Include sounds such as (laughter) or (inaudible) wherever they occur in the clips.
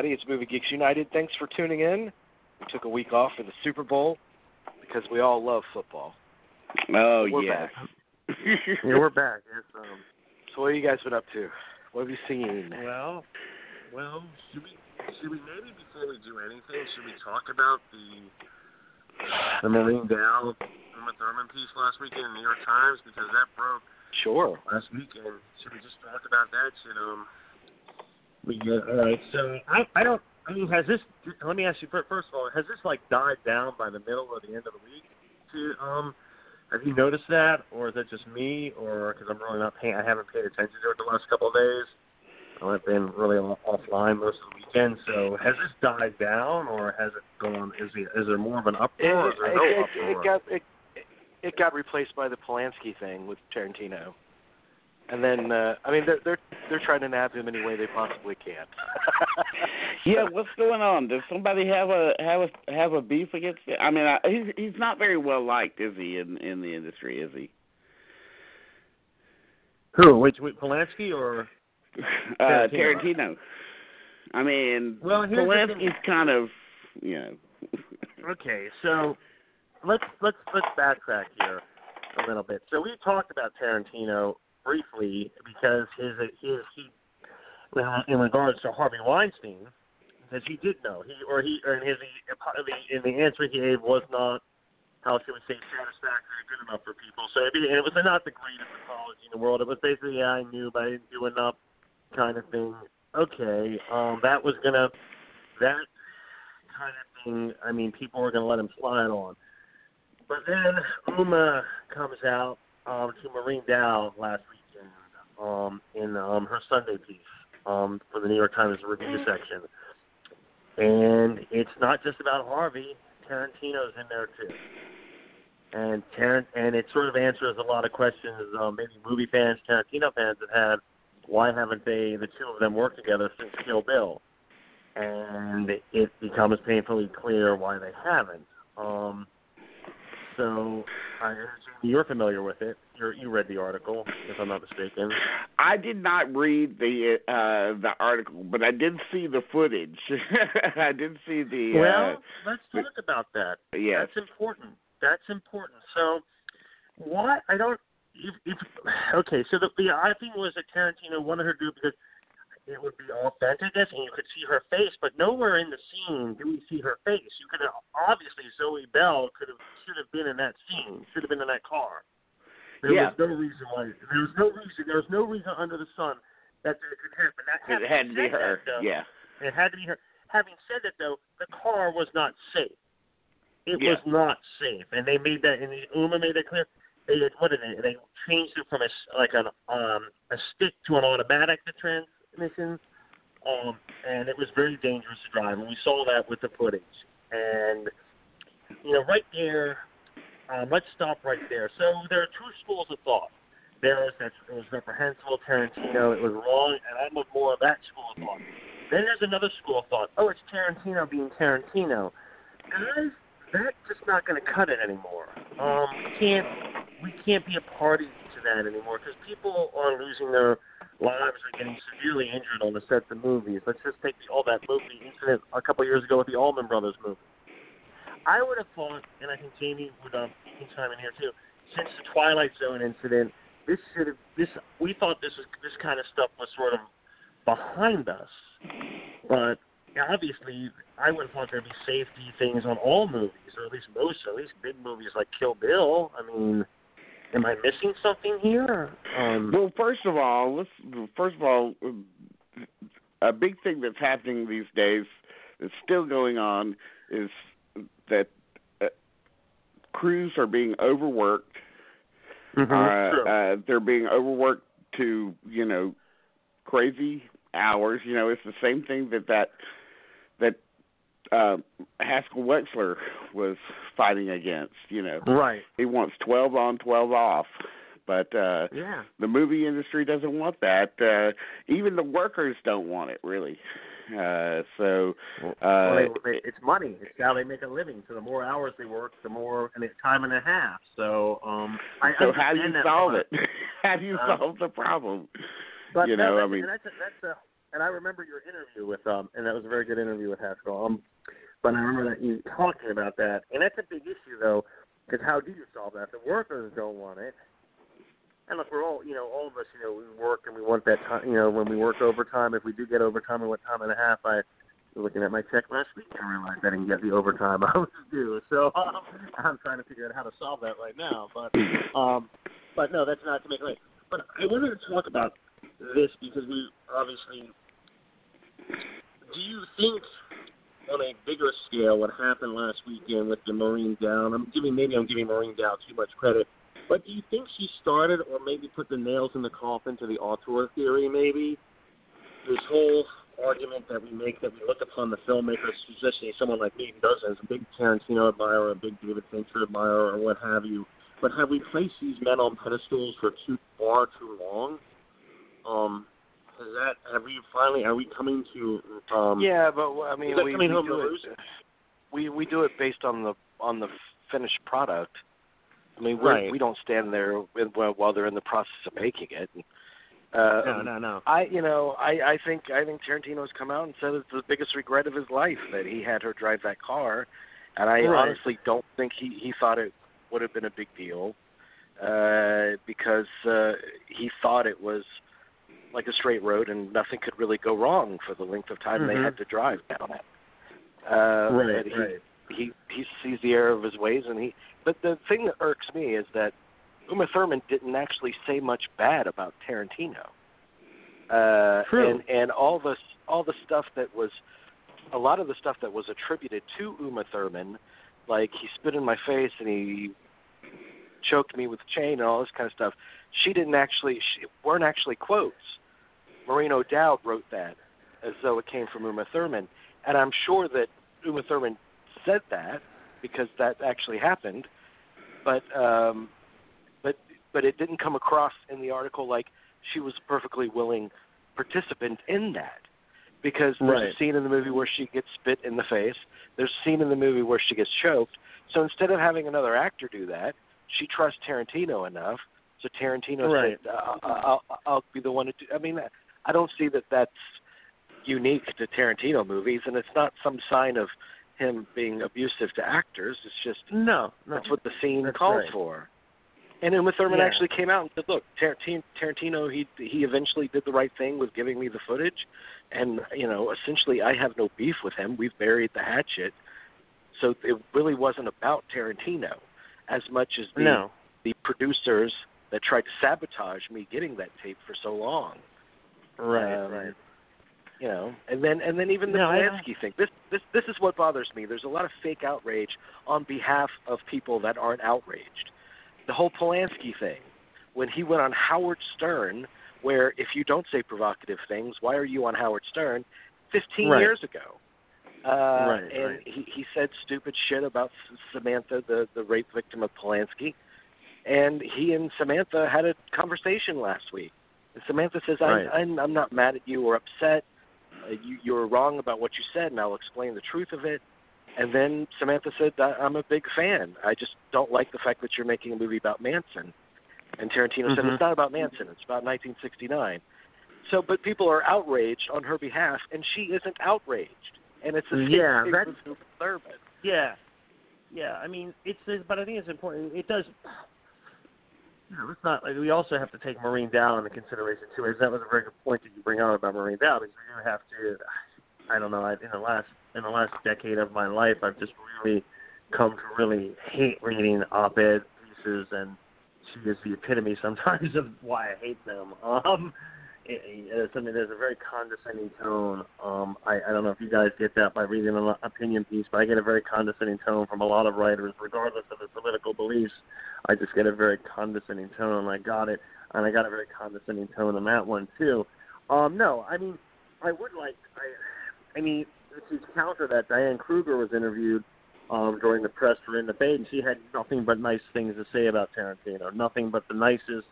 out there, everybody? It's Movie Geeks United. Thanks for tuning in. We took a week off for the Super Bowl because we all love football. Oh we're yeah. Back. (laughs) yeah, we're back. Yes, um, so what have you guys been up to? What have you seen? Well, well, should we should we maybe before we do anything, should we talk about the the Maureen Dowd Uma Thurman piece last weekend in the New York Times because that broke Sure. last weekend. Should we just talk about that? Should um we get all right? So I I don't. I mean, has this? Let me ask you first of all. Has this like died down by the middle or the end of the week? To um, have you noticed that, or is that just me, or because I'm really not paying? I haven't paid attention to it the last couple of days. I've been really offline most of the weekend. So has this died down, or has it gone? Is it, is there more of an It, uproar? is there no it, uproar? it got it, it got replaced by the Polanski thing with Tarantino. And then uh I mean they're they're they're trying to nab him any way they possibly can. (laughs) (laughs) Yeah, what's going on? Does somebody have a have a have a beef against Him? I mean, I, he's he's not very well liked, is he, in in the industry? Is he? Who? Which, which Polanski or? Uh, Tarantino. Tarantino. I mean, Well, here's the. Polanski's kind of, you know. Okay, so let's let's let's backtrack here a little bit. So we talked about Tarantino briefly because his his he in regards to Harvey Weinstein, because he did know he or he or in his in the answer he gave was not how should we say satisfactory good enough for people. So it, and it was not the greatest apology in the world. It was basically yeah, I knew but I didn't do enough kind of thing. Okay, um, that was gonna that kind of thing. I mean, people were gonna let him slide on. But then Uma comes out um, to Maureen Dowd last weekend um, in um, her Sunday piece um, for the New York Times review section, and it's not just about Harvey. Tarantino's in there too, and Tarant and it sort of answers a lot of questions um, maybe movie fans, Tarantino fans have had. Why haven't they, the two of them, worked together since Kill Bill? And it becomes painfully clear why they haven't. Um, so, I, you're familiar with it. You're, you read the article, if I'm not mistaken. I did not read the uh the article, but I did see the footage. (laughs) I did see the. well, uh, let's talk about that. Yeah, That's important. That's important. So, what I don't. If, if okay, so the the I think was that Tarantino wanted her to do because it would be authentic, and you could see her face, but nowhere in the scene do we see her face. You could have obviously Zoe Bell could have should have been in that scene, should have been in that car. There Yeah. was no reason why. There was no reason. There was no reason under the sun that that could happen. That It had to be her. that, though, Yeah. it had to be her. Having said that, though, the car was not safe. It Yeah. was not safe, and they made that. And Uma made that clear. They had, what did they? They changed it from a like an um a stick to an automatic the transmission, um, and it was very dangerous to drive. And we saw that with the footage. And you know, right there. Um, let's stop right there. So there are two schools of thought. There is that it was reprehensible, Tarantino, it was wrong, and I'm of more of that school of thought. Then there's another school of thought. Oh, it's Tarantino being Tarantino. Guys, that's just not going to cut it anymore. Um, can't we can't be a party to that anymore because people are losing their lives or getting severely injured on the sets of movies. Let's just take the, all that movie incident a couple years ago with the Allman Brothers movie. I would have thought, and I think Jamie would um, you chime in here too. Since the Twilight Zone incident, this should have this. We thought this was this kind of stuff was sort of behind us, but obviously, I would have thought there'd be safety things on all movies, or at least most, at least big movies like Kill Bill. I mean, am I missing something here? Um, Well, first of all, let's first of all, a big thing that's happening these days that's still going on is that uh, crews are being overworked. mhm, uh, true. uh, they're being overworked to you know crazy hours. You know, it's the same thing that that uh, Haskell Wexler was fighting against. You know, right. he wants twelve on, twelve off. But uh Yeah. the movie industry doesn't want that. Uh even the workers don't want it really. Uh so uh Well, they, they, it's money. It's how they make a living. So the more hours they work, the more and it's time and a half. So um, I so how do you solve it? (laughs) how do you Uh, solve the problem? But you no, know, I mean- that's a, that's a and I remember your interview with um, and that was a very good interview with Haskell. Um, but I remember that you talking about that, and that's a big issue though, because how do you solve that? The workers don't want it. And look, we're all, you know, all of us, you know, we work and we want that time, you know, when we work overtime, if we do get overtime, and what time and a half, I was looking at my check last week and I realized I didn't get the overtime (laughs) I was due. So um, I'm trying to figure out how to solve that right now. But, um, but no, that's not to make it right. But I wanted to talk about this because we obviously. Do you think on a bigger scale what happened last weekend with the Maureen Dowd? I'm giving maybe I'm giving Maureen Dowd too much credit, but do you think she started or maybe put the nails in the coffin to the auteur theory? Maybe this whole argument that we make that we look upon the filmmakers, especially someone like me who does as a big Tarantino admirer, a big David Fincher admirer, or what have you. But have we placed these men on pedestals for too far too long? Um, is that have we finally are we coming to? Um, yeah, but I mean, we, we do it. We we do it based on the on the finished product. I mean, right. we don't stand there while they're in the process of making it. Uh, no, no, no. I, you know, I, I think I think Tarantino's come out and said it's the biggest regret of his life that he had her drive that car, and I right. honestly don't think he he thought it would have been a big deal, uh, because uh, he thought it was like a straight road and nothing could really go wrong for the length of time mm-hmm. they had to drive down it. Uh, right, he, right. He he sees the error of his ways, and he. But the thing that irks me is that Uma Thurman didn't actually say much bad about Tarantino. Uh, True. And and all the all the stuff that was, a lot of the stuff that was attributed to Uma Thurman, like he spit in my face and he choked me with a chain and all this kind of stuff. She didn't actually, she, weren't actually quotes. Maureen O'Dowd wrote that as though it came from Uma Thurman, and I'm sure that Uma Thurman said that because that actually happened, but um, but but it didn't come across in the article like she was a perfectly willing participant in that because there's right. a scene in the movie where she gets spit in the face. There's a scene in the movie where she gets choked. So instead of having another actor do that, she trusts Tarantino enough. So Tarantino right. said, uh, "I'll, I'll be the one to do." I mean, I don't see that that's unique to Tarantino movies, and it's not some sign of him being abusive to actors. It's just no, no. that's what the scene that's calls right. for. And Uma Thurman yeah. actually came out and said, "Look, Tarantino, he he eventually did the right thing with giving me the footage, and you know, essentially, I have no beef with him. We've buried the hatchet, so it really wasn't about Tarantino as much as the no. the producers that tried to sabotage me getting that tape for so long. Right, um, right. You know, and then and then even the No, Polanski thing. This this this is what bothers me. There's a lot of fake outrage on behalf of people that aren't outraged. The whole Polanski thing, when he went on Howard Stern, where if you don't say provocative things, why are you on Howard Stern? Fifteen Right. years ago. Uh, Right, and right. he he said stupid shit about Samantha, the the rape victim of Polanski, and he and Samantha had a conversation last week. And Samantha says, Right. I, I'm, I'm not mad at you or upset. Uh, you, you were wrong about what you said, and I'll explain the truth of it. And then Samantha said, I, I'm a big fan. I just don't like the fact that you're making a movie about Manson. And Tarantino said, Mhm. It's not about Manson, it's about 1969. So, but people are outraged on her behalf, and she isn't outraged. And it's same Yeah, that's- Thurman. Yeah, yeah. I mean, it's but I think it's important. It does. You know, it's not like we also have to take Maureen Dowd into consideration too. As that was a very good point that you bring out about Maureen Dowd, because we do have to. I don't know. I, in the last in the last decade of my life, I've just really come to really hate reading op-ed pieces, and she is the epitome sometimes of why I hate them. (laughs) Um, it, I mean, there's a very condescending tone. Um, I, I don't know if you guys get that by reading an opinion piece, but I get a very condescending tone from a lot of writers, regardless of their political beliefs. I just get a very condescending tone. I got it, and I got a very condescending tone in that one too. Um, no, I mean, I would like, I, I mean, to counter that, Diane Kruger was interviewed um, during the press for In the Fade, and she had nothing but nice things to say about Tarantino, nothing but the nicest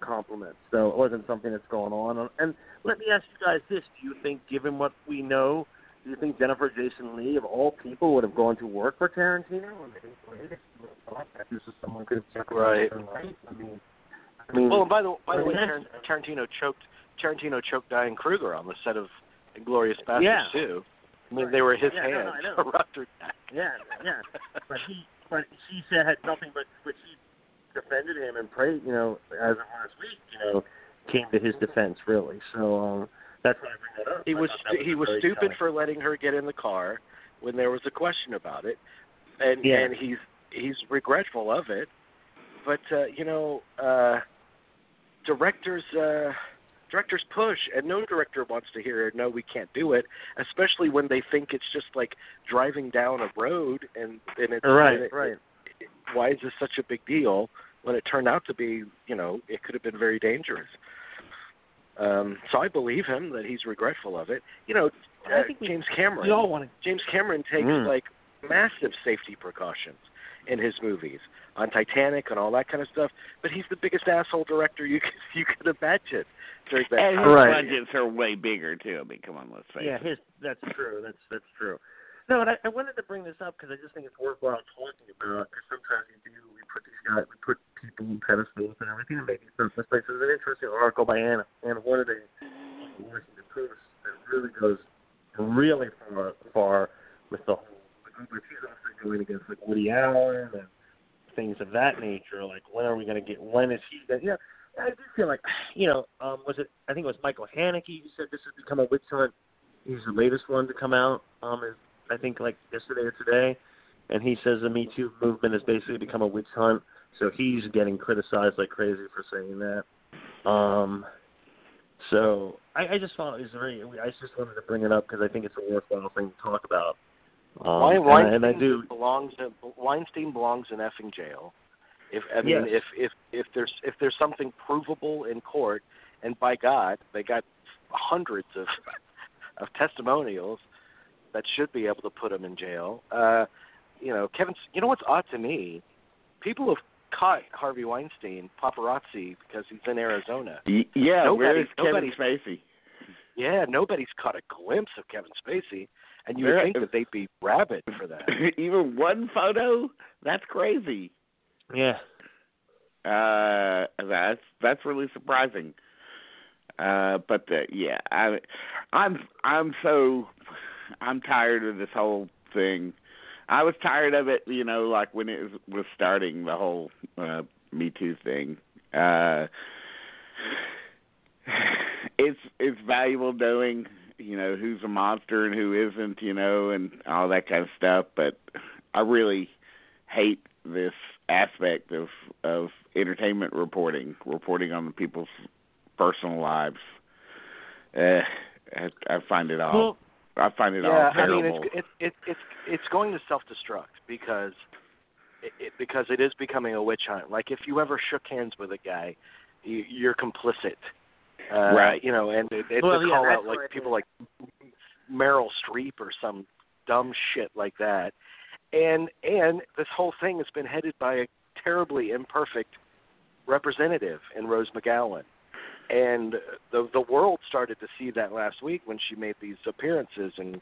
compliments. So it wasn't something that's going on. And let me ask you guys this: Do you think, given what we know, do you think Jennifer Jason Lee, of all people, would have gone to work for Tarantino? And they thought that this is someone could have Right. right. I mean, I mean, Well, and by the by the way, Tar- Tarantino choked Tarantino choked Diane Kruger on the set of Inglourious Basterds Yeah. too. I mean, they were his Yeah, no, no, hands. I know. Corrupt her neck. Yeah, yeah. but he, but she said had nothing but, but she defended him and prayed. You know, as of last week, you know, came to his defense really. So um, that's why I bring that up. He was that he was stupid for letting her get in the car when there was a question about it, and Yeah. and he's he's regretful of it. But uh, you know, uh, directors uh, directors push, and no director wants to hear no, we can't do it, especially when they think it's just like driving down a road and and it's Right, and it- right. Why is this such a big deal when it turned out to be, you know, it could have been very dangerous. Um, so I believe him that he's regretful of it. You know, I uh, think we- James Cameron. We all want to. James Cameron takes Mm. like massive safety precautions in his movies on Titanic and all that kind of stuff. But he's the biggest asshole director you (laughs) could you could imagine during that And time. his Right. budgets are way bigger too. I mean, come on, let's face Yeah, it. his. That's true. That's that's true. No, and I, I wanted to bring this up because I just think it's worthwhile talking about. Because sometimes we do, we put these guys, we put people in pedestals and everything, and maybe this place. There's an interesting article by Anna Anna the Washington Post, that really goes really far, far with the whole. But she's also going against like Woody Allen and things of that nature. Like, when are we going to get? When is he? Gonna, you know, I do feel like, you know, um, was it? I think it was Michael Haneke who said this has become a witch hunt. He's the latest one to come out. Um, is I think like yesterday or today, and he says the Me Too movement has basically become a witch hunt. So he's getting criticized like crazy for saying that. Um, so I, I just thought it was very. I just wanted to bring it up because I think it's a worthwhile thing to talk about. Um, Wein- and, I- Weinstein and I do. belongs in, Weinstein belongs in effing jail. If I mean, Yes. if if if there's if there's something provable in court, and by God, they got hundreds of (laughs) of testimonials that should be able to put him in jail. Uh, you know, Kevin. You know what's odd to me? People have caught Harvey Weinstein paparazzi because he's in Arizona. Y- yeah, Nobody- where's Kevin Spacey? Yeah, nobody's caught a glimpse of Kevin Spacey, and you would think that they'd be rabid for that. (laughs) Even one photo? That's crazy. Yeah. Uh, that's that's really surprising. Uh, but uh, yeah, I, I'm I'm so I'm tired of this whole thing. I was tired of it, you know, like when it was, starting the whole uh, Me Too thing. Uh, it's it's valuable knowing, you know, who's a monster and who isn't, you know, and all that kind of stuff. But I really hate this aspect of of entertainment reporting, reporting on the people's personal lives. Uh, I, I find it all. Well, I find it yeah, all I mean, it's it, it, it's it's going to self-destruct because it, it, because it is becoming a witch hunt. Like if you ever shook hands with a guy, you, you're complicit. Uh, Right. You know, and it, it, Well, they yeah, call that's out like what I people like Meryl Streep or some dumb shit like that. And and this whole thing has been headed by a terribly imperfect representative in Rose McGowan. And the the world started to see that last week when she made these appearances and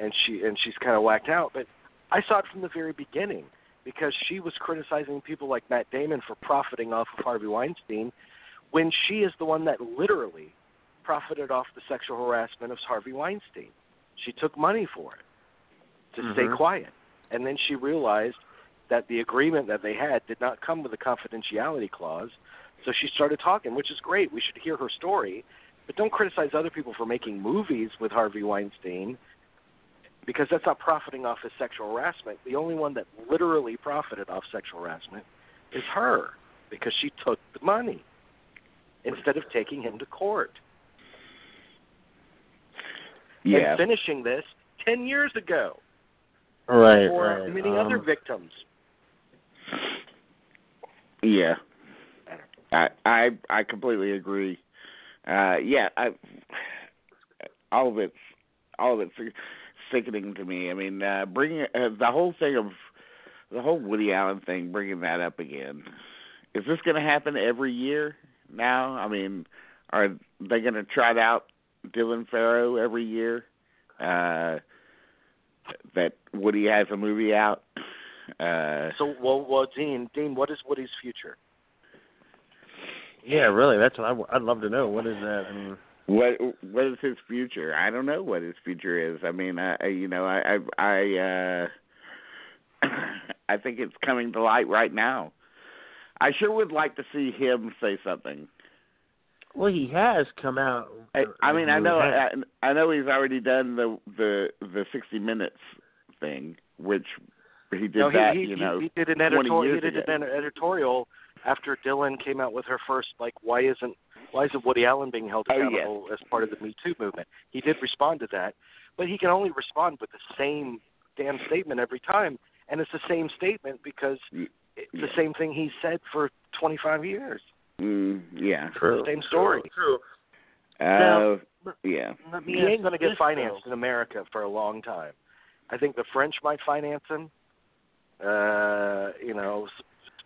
and she and she's kind of whacked out. But I saw it from the very beginning because she was criticizing people like Matt Damon for profiting off of Harvey Weinstein when she is the one that literally profited off the sexual harassment of Harvey Weinstein. She took money for it to stay Mhm. quiet. And then she realized that the agreement that they had did not come with a confidentiality clause. So she started talking, which is great. We should hear her story. But don't criticize other people for making movies with Harvey Weinstein because that's not profiting off his sexual harassment. The only one that literally profited off sexual harassment is her because she took the money instead of taking him to court yeah, and finishing this 10 years ago right, for right. many um, other victims. yeah. I I I completely agree. Uh, yeah, I all of it's all of it's sickening to me. I mean, uh, bringing uh, the whole thing of the whole Woody Allen thing, bringing that up again. Is this going to happen every year now? I mean, are they going to trot out Dylan Farrow every year? Uh, that Woody has a movie out. Uh, So, well, well, Dean, Dean, what is Woody's future? Yeah, really. That's what I, w- I'd love to know. What is that? I mean, what what is his future? I don't know what his future is. I mean, I, I you know, I I I uh (clears throat) I think it's coming to light right now. I sure would like to see him say something. well, he has come out. I, I mean, I know. I, I know he's already done the the the 60 minutes thing, which he did no, he, that, he, you he- know. he did an editorial. He did ago. an editorial after Dylan came out with her first like, why isn't why isn't Woody Allen being held Oh, yeah. accountable as part of the Me Too movement? He did respond to that, but he can only respond with the same damn statement every time, and it's the same statement because it's yeah. the same thing he said for 25 years. Mm, yeah. True. Same story. True. Uh, Now, but- yeah. Let He ain't going to get financed in America for a long time. I think the French might finance him. Uh, you know, s-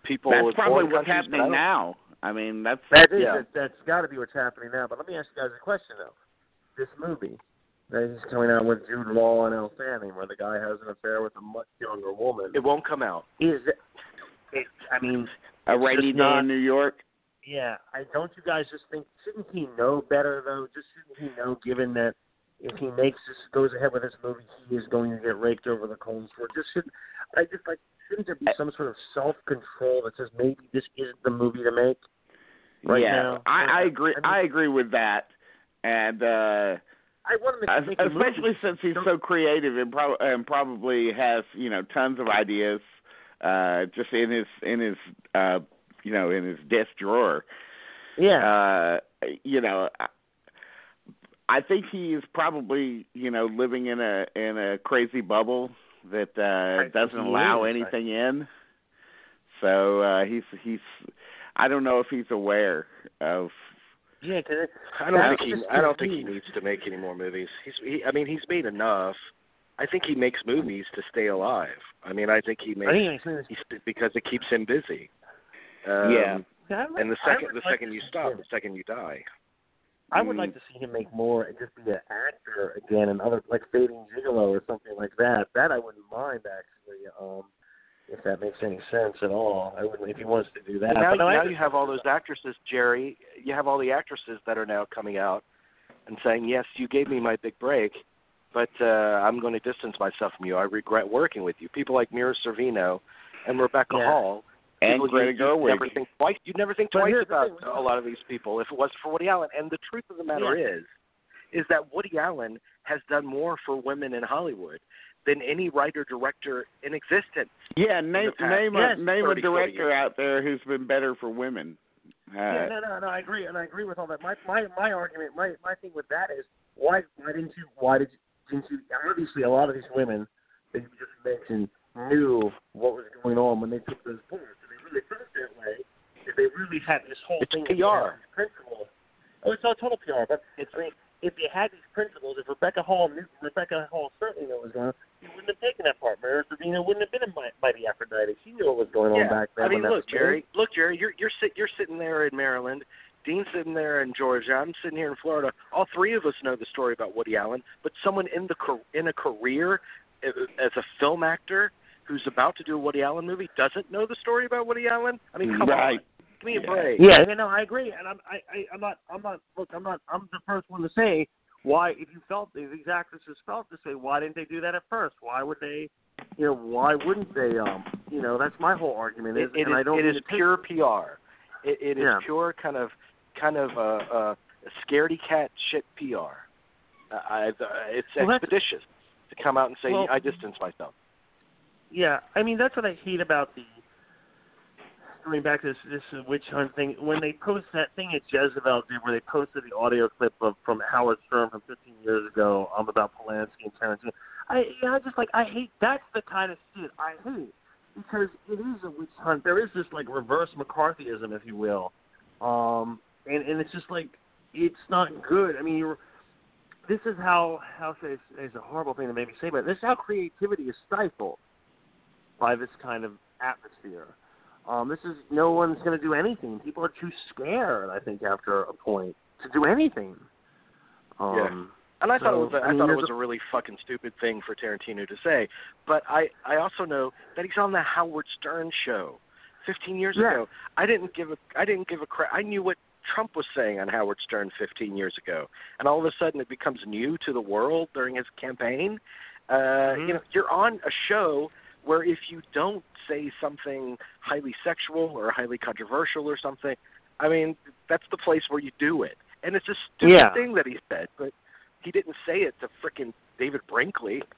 people. That's probably what's countries, I happening don't- now. I mean, that's That is, Yeah. that's got to be what's happening now. But let me ask you guys a question though. This movie that he's coming out with Jude Law and Elle Fanning, where the guy has an affair with a much younger woman, It won't come out. is it? it I mean, a rainy day not- in New York. yeah. I don't you guys just think? Shouldn't he know better though? Just shouldn't he know, given that if he makes this goes ahead with this movie, he is going to get raked over the coals for. Just should I just like shouldn't there be some sort of self control that says maybe this isn't the movie to make? Right yeah, now. I, I agree. I mean- I agree with that, and uh I want to make especially since he's so creative and, pro- and probably has you know tons of ideas, uh just in his in his uh you know in his desk drawer. Yeah. Uh, you know. I, I think he is probably, you know, living in a in a crazy bubble that uh think doesn't allow is. anything in. So uh he's he's I don't know if he's aware of Yeah, cause it, I don't think he. I don't think he needs to make any more movies. He's. He, I mean, he's made enough. I think he makes movies to stay alive. I mean, I think he makes. I think it makes. He's, because it keeps him busy. Um, Yeah. Yeah, would- And the second, the like second you stop, the second you die. I would Mm. like to see him make more and just be an actor again and other like Fading Gigolo or something like that. That I wouldn't mind actually. Um, if that makes any sense at all, I wouldn't if he wants to do that. Well, now, but no, now just- you have all those actresses, Jerry. You have all the actresses that are now coming out and saying, "Yes, you gave me my big break, but uh, I'm going to distance myself from you. I regret working with you." People like Mira Sorvino and Rebecca Yeah. Hall. and people Greta you, you never think twice. You'd never think twice about a lot of these people if it wasn't for Woody Allen. And the truth of the matter Yeah. is, is that Woody Allen has done more for women in Hollywood than any writer director in existence. Yeah, name past name yes, a name a 30, 40 director out there who's been better for women. Uh, yeah, no, no, no. I agree, and I agree with all that. My my my argument, my my thing with that is why why didn't you why did you, didn't you obviously a lot of these women that you just mentioned knew what was going on when they took those polls. and they really felt that way, if they really had this whole It's thing PR. if they had these principles. Oh, it's all total PR, but it's I mean, if you had these principles, if Rebecca Hall knew Rebecca Hall certainly knew what was going on, you wouldn't have taken that part. Mira Sorvino wouldn't have been a Mi- mighty Aphrodite. She knew what was going on back then. I mean, look, was made. Jerry. Look, Jerry. You're you're sit you're sitting there in Maryland. Dean's sitting there in Georgia. I'm sitting here in Florida. All three of us know the story about Woody Allen, but someone in the car- in a career uh, as a film actor who's about to do a Woody Allen movie doesn't know the story about Woody Allen. I mean, come Right. on, give me a Yeah. break. Yeah, yeah, no, I agree, and I'm, I, I, I'm not, I'm not. Look, I'm not. I'm the first one to say why, if you felt if these actresses felt this way, why didn't they do that at first? Why would they? You know, why wouldn't they? Um, you know, that's my whole argument. Is, It, it and I don't it mean is pure PR. It, it is Yeah. pure kind of kind of uh, uh, a scaredy cat shit PR. Uh, I, it's Well, expeditious to come out and say Well- I distance myself. Yeah, I mean that's what I hate about the going back to this this witch hunt thing. When they post that thing at Jezebel did, where they posted the audio clip of from Howard Stern from 15 years ago, um, about Polanski and Tarantino. I, yeah, I just like I hate. That's the kind of shit I hate because it is a witch hunt. There is this like reverse McCarthyism, if you will, um, and and it's just like it's not good. I mean, you're. This is how how it's, it's a horrible thing to maybe say, but this is how creativity is stifled by this kind of atmosphere. Um, this is no one's going to do anything. People are too scared, I think, after a point to do anything. Um, And I thought it was a, I I mean, thought it was a- really fucking stupid thing for Tarantino to say. But I I also know that he's on the Howard Stern show 15 years Yeah. ago. I didn't give a I didn't give a crap. I knew what Trump was saying on Howard Stern 15 years ago, and all of a sudden it becomes new to the world during his campaign. Uh, Mm-hmm. You know, you're on a show where if you don't say something highly sexual or highly controversial or something, I mean, that's the place where you do it. And it's a stupid Yeah. thing that he said, but he didn't say it to frickin' David Brinkley. (laughs)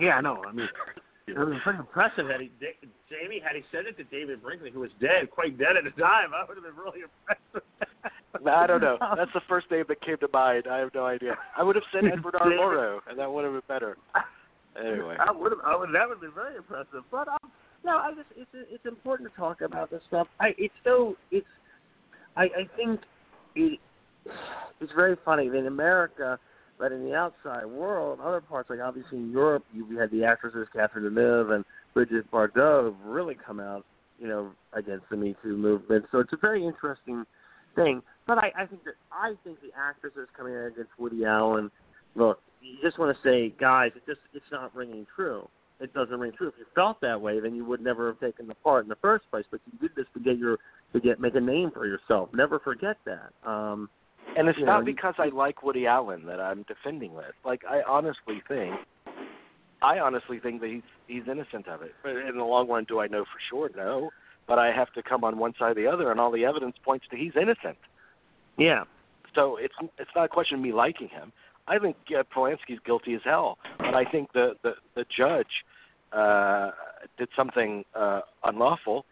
Yeah, I know. I mean, it was pretty impressive that he, Jamie, had he said it to David Brinkley, who was dead, quite dead at the time, I would have been really impressed. I don't know. (laughs) That's the first name that came to mind. I have no idea. I would have said Edward R. (laughs) Murrow, and that would have been better. Anyway. I would. I would. That would been very impressive. But um, no, I just it's it's important to talk about this stuff. I it's so it's. I I think it it's very funny in America, but in the outside world, other parts like obviously in Europe, you we had the actresses Catherine Deneuve and Brigitte Bardot have really come out, you know, against the Me Too movement. So it's a very interesting thing. But I, I think that I think the actresses coming out against Woody Allen look, you just want to say, guys, it just it's not ringing true. It doesn't ring true. If you felt that way, then you would never have taken the part in the first place. But you did this to get your to get make a name for yourself. Never forget that. Um, And it's not know, because I like Woody Allen that I'm defending this. Like I honestly think, I honestly think that he's he's innocent of it. But in the long run, do I know for sure? No. But I have to come on one side or the other, and all the evidence points to he's innocent. yeah, So it's it's not a question of me liking him. I think uh, Polanski's guilty as hell, but I think the the, the judge uh, did something uh, unlawful.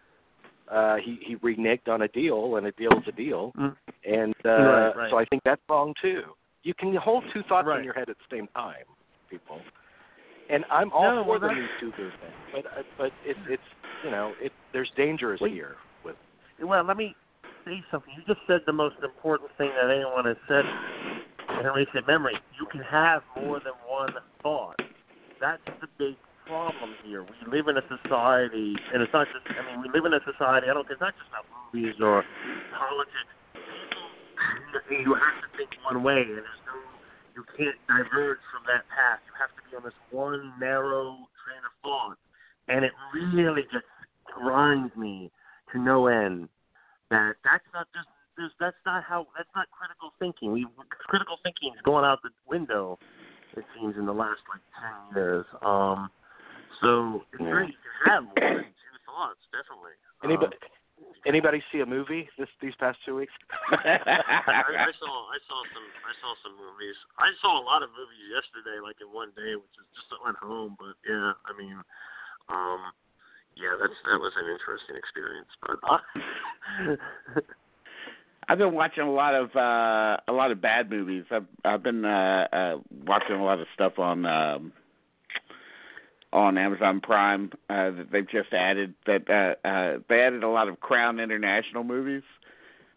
Uh, he he reneged on a deal, and a deal is a deal, Mm. and uh, Right, right. so I think that's wrong too. You can hold two thoughts Right. in your head at the same time, people. And I'm all No, for the Me Too movement, but uh, but it's it's you know it there's dangers Wait. here with Well, let me say something. You just said the most important thing that anyone has said in recent memory. You can have more than one thought. That's the big problem here. We live in a society, and it's not just. I mean, we live in a society. I don't. It's not just about movies or politics. You have to think one way, and there's no. You can't diverge from that path. You have to be on this one narrow train of thought, and it really just grinds me to no end that that's not just there's, that's not how that's not critical thinking. We critical thinking is going out the window. It seems in the last like ten years. Um, so it's Yeah. great to have more than two thoughts, definitely. anybody. Um, Anybody see a movie this these past two weeks? (laughs) I, I saw I saw some I saw some movies. I saw a lot of movies yesterday, like in one day, which is just went home. But yeah, I mean, um, yeah, that's that was an interesting experience. But uh, (laughs) I've been watching a lot of uh a lot of bad movies. I've I've been uh, uh watching a lot of stuff on um on Amazon Prime uh that they've just added that uh uh they added a lot of Crown International movies,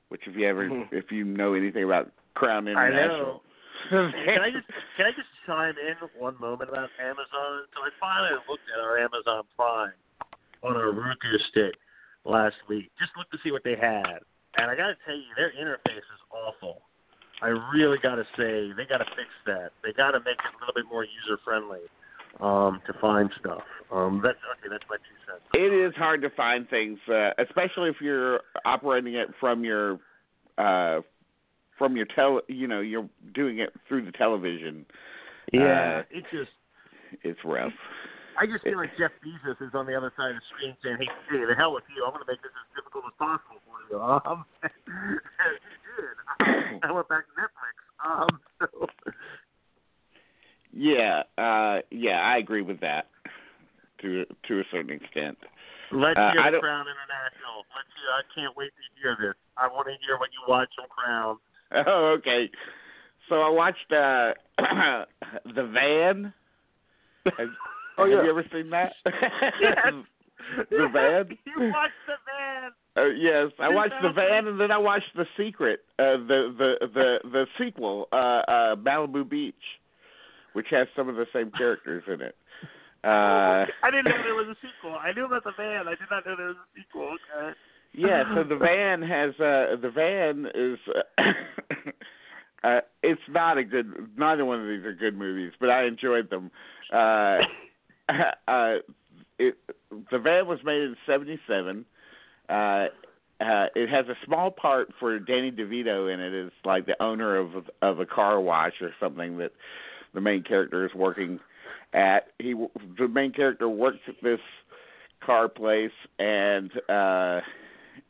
which if you ever Mhm. if you know anything about Crown I International. know. can I just can I just chime in one moment about Amazon? So I finally looked at our Amazon Prime on our Roku stick last week. Just looked to see what they had, and I got to tell you, their interface is awful. I really got to say they got to fix that. They got to make it a little bit more user friendly um, to find stuff. Um, that's okay. That's my two cents. It is hard to find things, uh, especially if you're operating it from your uh from your tel you know, you're doing it through the television. Yeah, Uh, it just It's rough. I just feel like Jeff Bezos is on the other side of the screen saying, "Hey, hey, the hell with you! I'm going to make this as difficult as possible for you." Um, (laughs) and he did. Um, I went back to Netflix. Um, so, Yeah, uh yeah, I agree with that to to a certain extent. let's Uh, hear Crown International. Let's hear. I can't wait to hear this. I want to hear what you watch from Crown. (laughs) Oh, okay. So I watched uh (coughs) The Van. (laughs) Have, Oh, have yeah. you ever seen that? Yes. (laughs) the Van? (laughs) you watched the van. Uh, yes, I watched The Van and then I watched The Secret, uh the the the the sequel, uh uh Malibu Beach, which has some of the same characters in it. Uh (laughs) I didn't know there was a sequel. I knew about the van. I did not know there was a sequel. Okay. Yeah, so the van has uh the van is uh, (coughs) uh it's not a good neither one of these are good movies, but I enjoyed them. Uh (coughs) uh it the van was made in 77. Uh uh, it has a small part for Danny DeVito in it as like the owner of of a car wash or something that the main character is working at. He the main character works at this car place and uh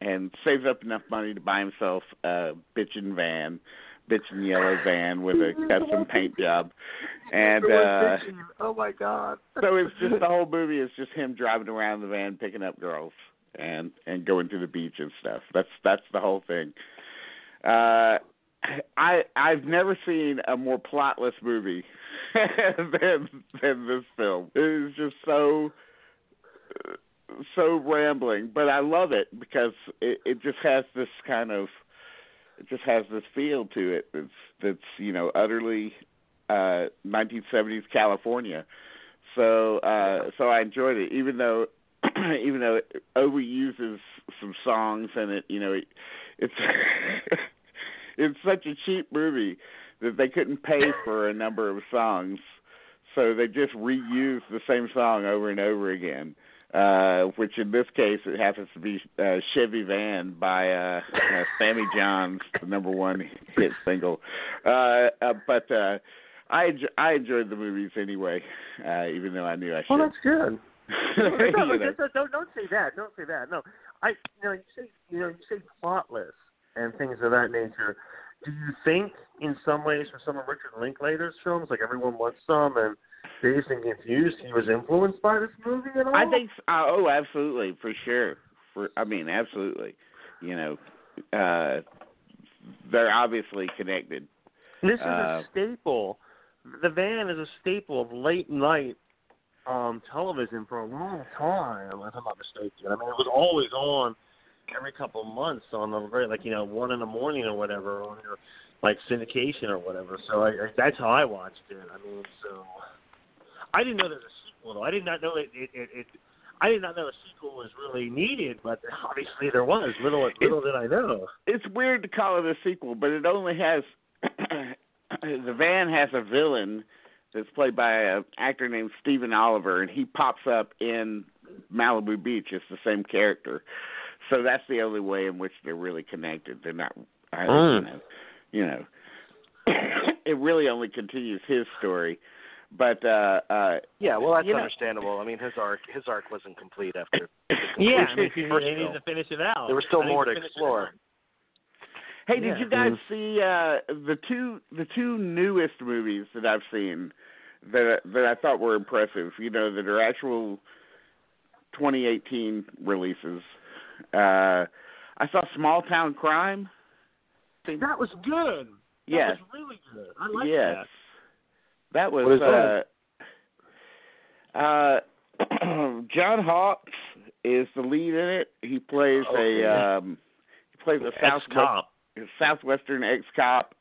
and saves up enough money to buy himself a bitchin' van, bitchin' yellow van with a custom paint job. And uh oh my god. so it's just the whole movie is just him driving around the van picking up girls and and going to the beach and stuff. That's that's the whole thing. Uh I I've never seen a more plotless movie (laughs) than than this film. It is just so so rambling, but I love it because it it just has this kind of it just has this feel to it that's that's you know utterly uh 1970s California. So uh so I enjoyed it even though (clears throat) even though it overuses some songs and it you know it, it's (laughs) it's such a cheap movie that they couldn't pay (laughs) for a number of songs. So they just reused the same song over and over again. uh, which in this case it happens to be uh, Chevy Van by uh, uh, Sammy Johns, the number one hit single. Uh, uh, but uh, I I enjoyed the movies anyway, uh, even though I knew I should. Well, that's good. (laughs) no, no, don't, don't don't say that. Don't say that. No, I you know you say you know you say plotless and things of that nature. Do you think in some ways for some of Richard Linklater's films, like Everyone Wants Some and Dazed and Confused, he was influenced by this movie at all? I think uh, oh, absolutely, for sure. For I mean, absolutely. You know, uh, they're obviously connected. This is Uh, a staple. The van is a staple of late night um television for a long time, if I'm not mistaken. I mean, it was always on every couple of months on the very like you know one in the morning or whatever on your like syndication or whatever. So I, I that's how I watched it. I mean, so I didn't know there was a sequel though. I did not know it. It. it, it I did not know a sequel was really needed, but (laughs) obviously there was. Little little did I know. It's weird to call it a sequel, but it only has (coughs) the van has a villain that's played by an actor named Stephen Oliver, and he pops up in Malibu Beach as the same character. So that's the only way in which they're really connected. They're not, I, Mm. know, you know. (coughs) it really only continues his story, but uh uh Yeah, well, that's You know- understandable. I mean, his arc his arc wasn't complete after. Yeah, completion I mean, they needed to finish it out. There was still I more to explore. Hey, Yeah. did you guys see uh the two the two newest movies that I've seen that that I thought were impressive? You know, that are actual 2018 releases. Uh I saw Small Town Crime. That was good. That Yes. was really good. I like yes. that. That was uh uh (clears throat) John Hawkes is the lead in it. He plays Okay. a um he plays a Southwest Ex-cop. a southwestern ex cop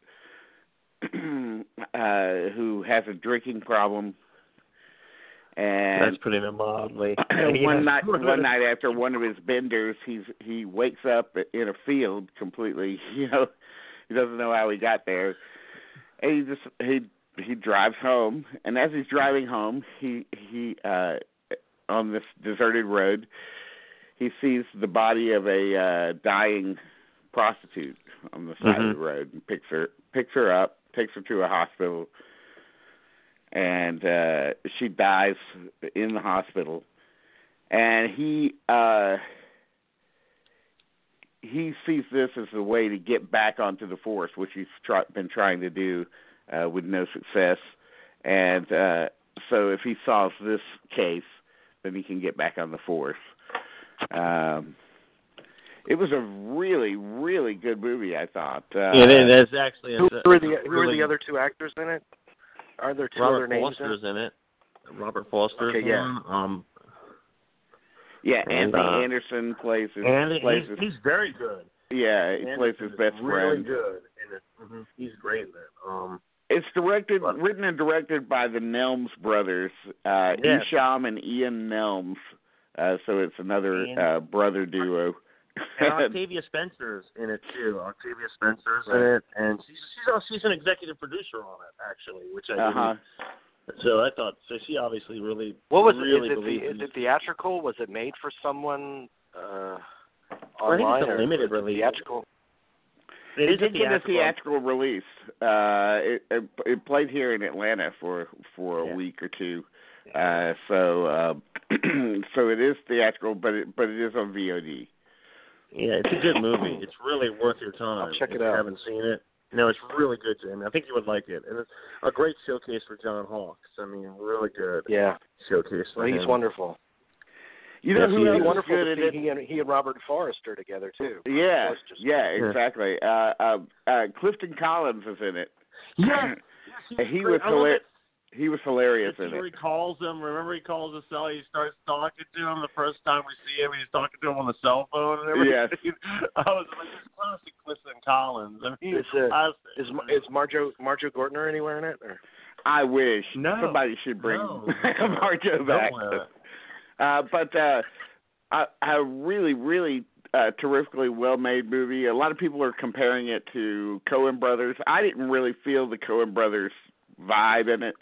(clears throat) uh who has a drinking problem and That's putting it mildly. (clears throat) one night (laughs) one night after one of his benders he's he wakes up in a field completely (laughs) you know he doesn't know how he got there and he just he he drives home and as he's driving home he he uh on this deserted road he sees the body of a uh dying prostitute on the side of the road and picks her picks her up takes her to a hospital and uh she dies in the hospital. And he uh he sees this as a way to get back onto the force which he's try- been trying to do uh with no success and uh so if he solves this case then he can get back on the force um it was a really really good movie i thought uh it is. Actually. Who, a- who are the it's a who are the other two actors in it? Are there two Robert other names? in it? Forster's in it. Robert Forster's Okay, yeah. in it. Um, yeah and, anthony uh, anderson plays his and plays he's, his he's very good. yeah he plays his is best really friend good. in it. Mhm. He's great in it. Um, It's directed, But- written and directed by the Nelms brothers, uh, Yes. Eshom and Ian Nelms. Uh, so it's another And- uh, brother duo. and (laughs) Octavia Spencer's in it too. Octavia Spencer's in it, and she's she's she's an executive producer on it actually, which I uh huh. didn't. So I thought so. She obviously really What was really it? Is it, believes the, is it theatrical? Was it made for someone? Uh, Well, I think online it's a limited release. theatrical. It it is did a get a theatrical. theatrical release. Uh, it, it it played here in Atlanta for for a Yeah. week or two. Uh, so uh, (clears throat) so it is theatrical, but it but it is on VOD. Yeah, it's a good movie. It's really worth your time. I'll check if it you out. haven't seen it. No, it's really good, Jamie. I think you would like it, and it's a great showcase for John Hawkes. I mean, really good Yeah, showcase for well, he's him. wonderful. You know Yes, who he It'd else be is is wonderful good to see he and he and Robert Forster together too. Yeah, Forster's- yeah, Yeah. exactly. Uh, uh, uh, Clifton Collins is in it. Yes, yes, (clears throat) he was great. I love hilar- it. He was hilarious in it. he calls him. Remember, he calls the cell. He starts talking to him the first time we see him. He's talking to him on the cell phone and everything. Yes. (laughs) I was like, "This classic Clifton Collins." I mean, Is, uh, classic. Is is Marjoe Marjoe Gortner anywhere in it? Or? I wish No. somebody should bring No. (laughs) Marjoe back. Nowhere. Uh, but uh, a, a really, really uh, terrifically well-made movie. A lot of people are comparing it to Coen Brothers. I didn't really feel the Coen Brothers vibe in it.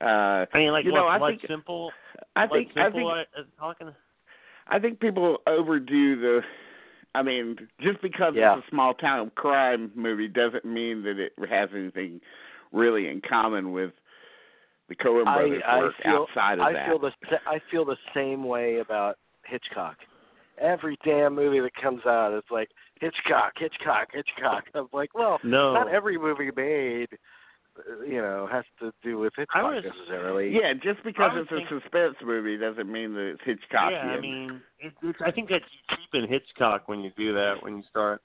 Uh, I mean, like you what, know, I think Simple. I think I think uh, talking. I think people overdo the. I mean, just because Yeah. it's a small town crime movie doesn't mean that it has anything really in common with the Coen I Brothers I work feel outside of I that. feel the I feel the same way about Hitchcock. Every damn movie that comes out, it's like Hitchcock, Hitchcock, Hitchcock. I'm like, well, No. not every movie made, uh, you know, has to do with Hitchcock was- necessarily. Yeah, just because I would it's a suspense movie doesn't mean that it's Hitchcock. Yeah, I mean, it, it's. I think that you cheapen Hitchcock when you do that. When you start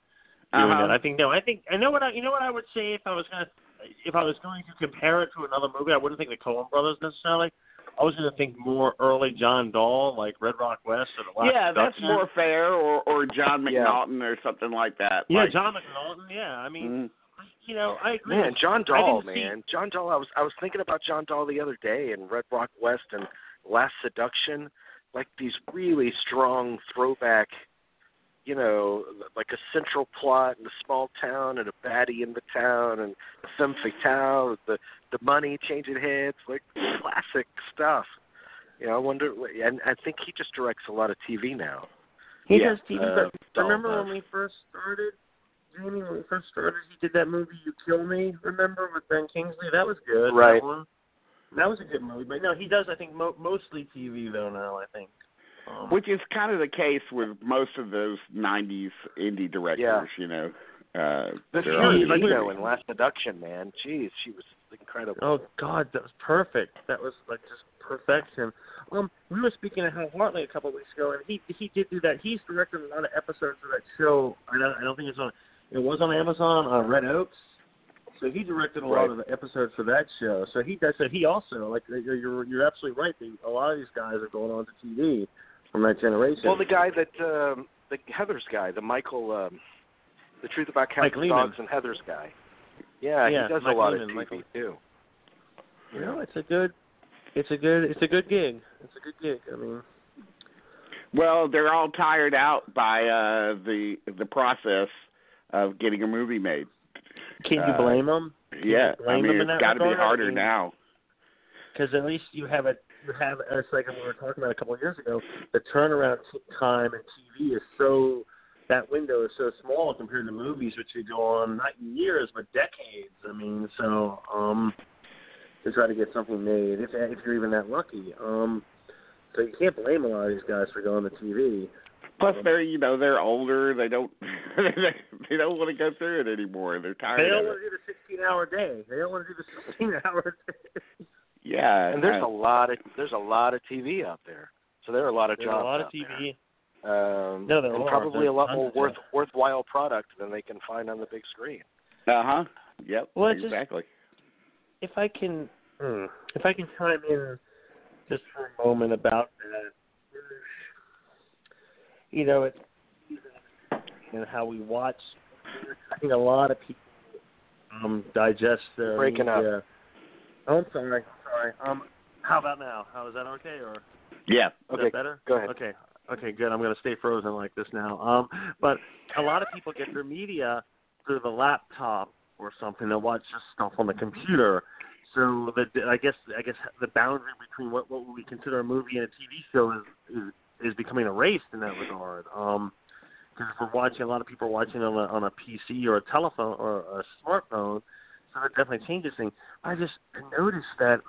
doing Uh-huh. that, I think no. I think I know what I. You know what I would say if I was gonna, if I was going to compare it to another movie, I wouldn't think the Coen Brothers necessarily. I was gonna think more early John Dahl, like Red Rock West or the Last yeah, that's Seduction. more fair, or or John Yeah. McNaughton or something like that. Yeah, like, John McNaughton. Yeah, I mean, mm, you know, I agree. Man, with John you. Dahl, didn't see- man, John Dahl. I was I was thinking about John Dahl the other day in Red Rock West and Last Seduction, like these really strong throwback, you know, like a central plot in a small town and a baddie in the town and a femme fatale, the the money changing heads, like classic stuff. You know, I wonder, and I think he just directs a lot of TV now. He Yeah, does TV. uh, but remember when we first started? Jamie, when we first started, he did that movie "You Kill Me." Remember with Ben Kingsley? That was good. Right. That, that was a good movie. But no, he does. I think mo- mostly TV though now. I think. Um, which is kind of the case with most of those '90s indie directors. Yeah. You know, uh, The they're all- Fury, like- Eno in Last Seduction, man. Jeez, she was incredible. Oh God, that was perfect. That was like just perfection. Um, we were speaking of Hal Hartley a couple of weeks ago, and he he did do that. He's directed a lot of episodes of that show. I don't I don't think it's on. It was on Amazon, uh, Red Oaks. So he directed a lot of the episodes for that show. So he does. So he also like you're you're, you're absolutely right. They, a lot of these guys are going on to TV from that generation. Well, the guy that um, the Heather's guy, the Michael, um, the Truth About Cats Mike and Lehmann. Dogs and Heather's guy. Yeah, Yeah, he does Mike a lot Lehmann, of TV Michael. too. you know, it's a good, it's a good, it's a good gig. It's a good gig. I mean, well, they're all tired out by uh, the the process of getting a movie made. can you Uh, blame them? Yeah, I mean them in it's got to be regard? I harder mean- now. because at least you have a you have it's like we were talking about a couple of years ago. The turnaround time in TV is so that window is so small compared to movies, which could go on not years but decades. I mean, so um, to try to get something made, if if you're even that lucky, um, so you can't blame a lot of these guys for going to TV. Plus, they're you know they're older. They don't (laughs) they don't want to go through it anymore. They're tired They don't want to do the 16 hour day. They don't want to do the 16 hour day. (laughs) Yeah, And there's I- a lot of there's a lot of TV out there. So there are a lot of jobs. There's a jobs. lot of TV. There. Um, No, there and are. probably There's a lot more worth jobs. worthwhile product than they can find on the big screen. Uh huh. Yep. Well, it's just- exactly. if I can, hmm, if I can chime in just for a moment about that, you know, it's and how we watch. I think a lot of people um digest their Breaking up. Oh, I'm sorry, sorry. Um, how about now? How is that okay or? Yeah. Is Okay, that better? go ahead. Okay. Okay, good. I'm going to stay frozen like this now. Um, but a lot of people get their media through the laptop or something. They watch just stuff on the computer. So the I guess I guess the boundary between what what we consider a movie and a TV show is is, is becoming erased in that regard. Um, because we're watching a lot of people are watching on a on a PC or a telephone or a smartphone, so it definitely changes things. I just noticed that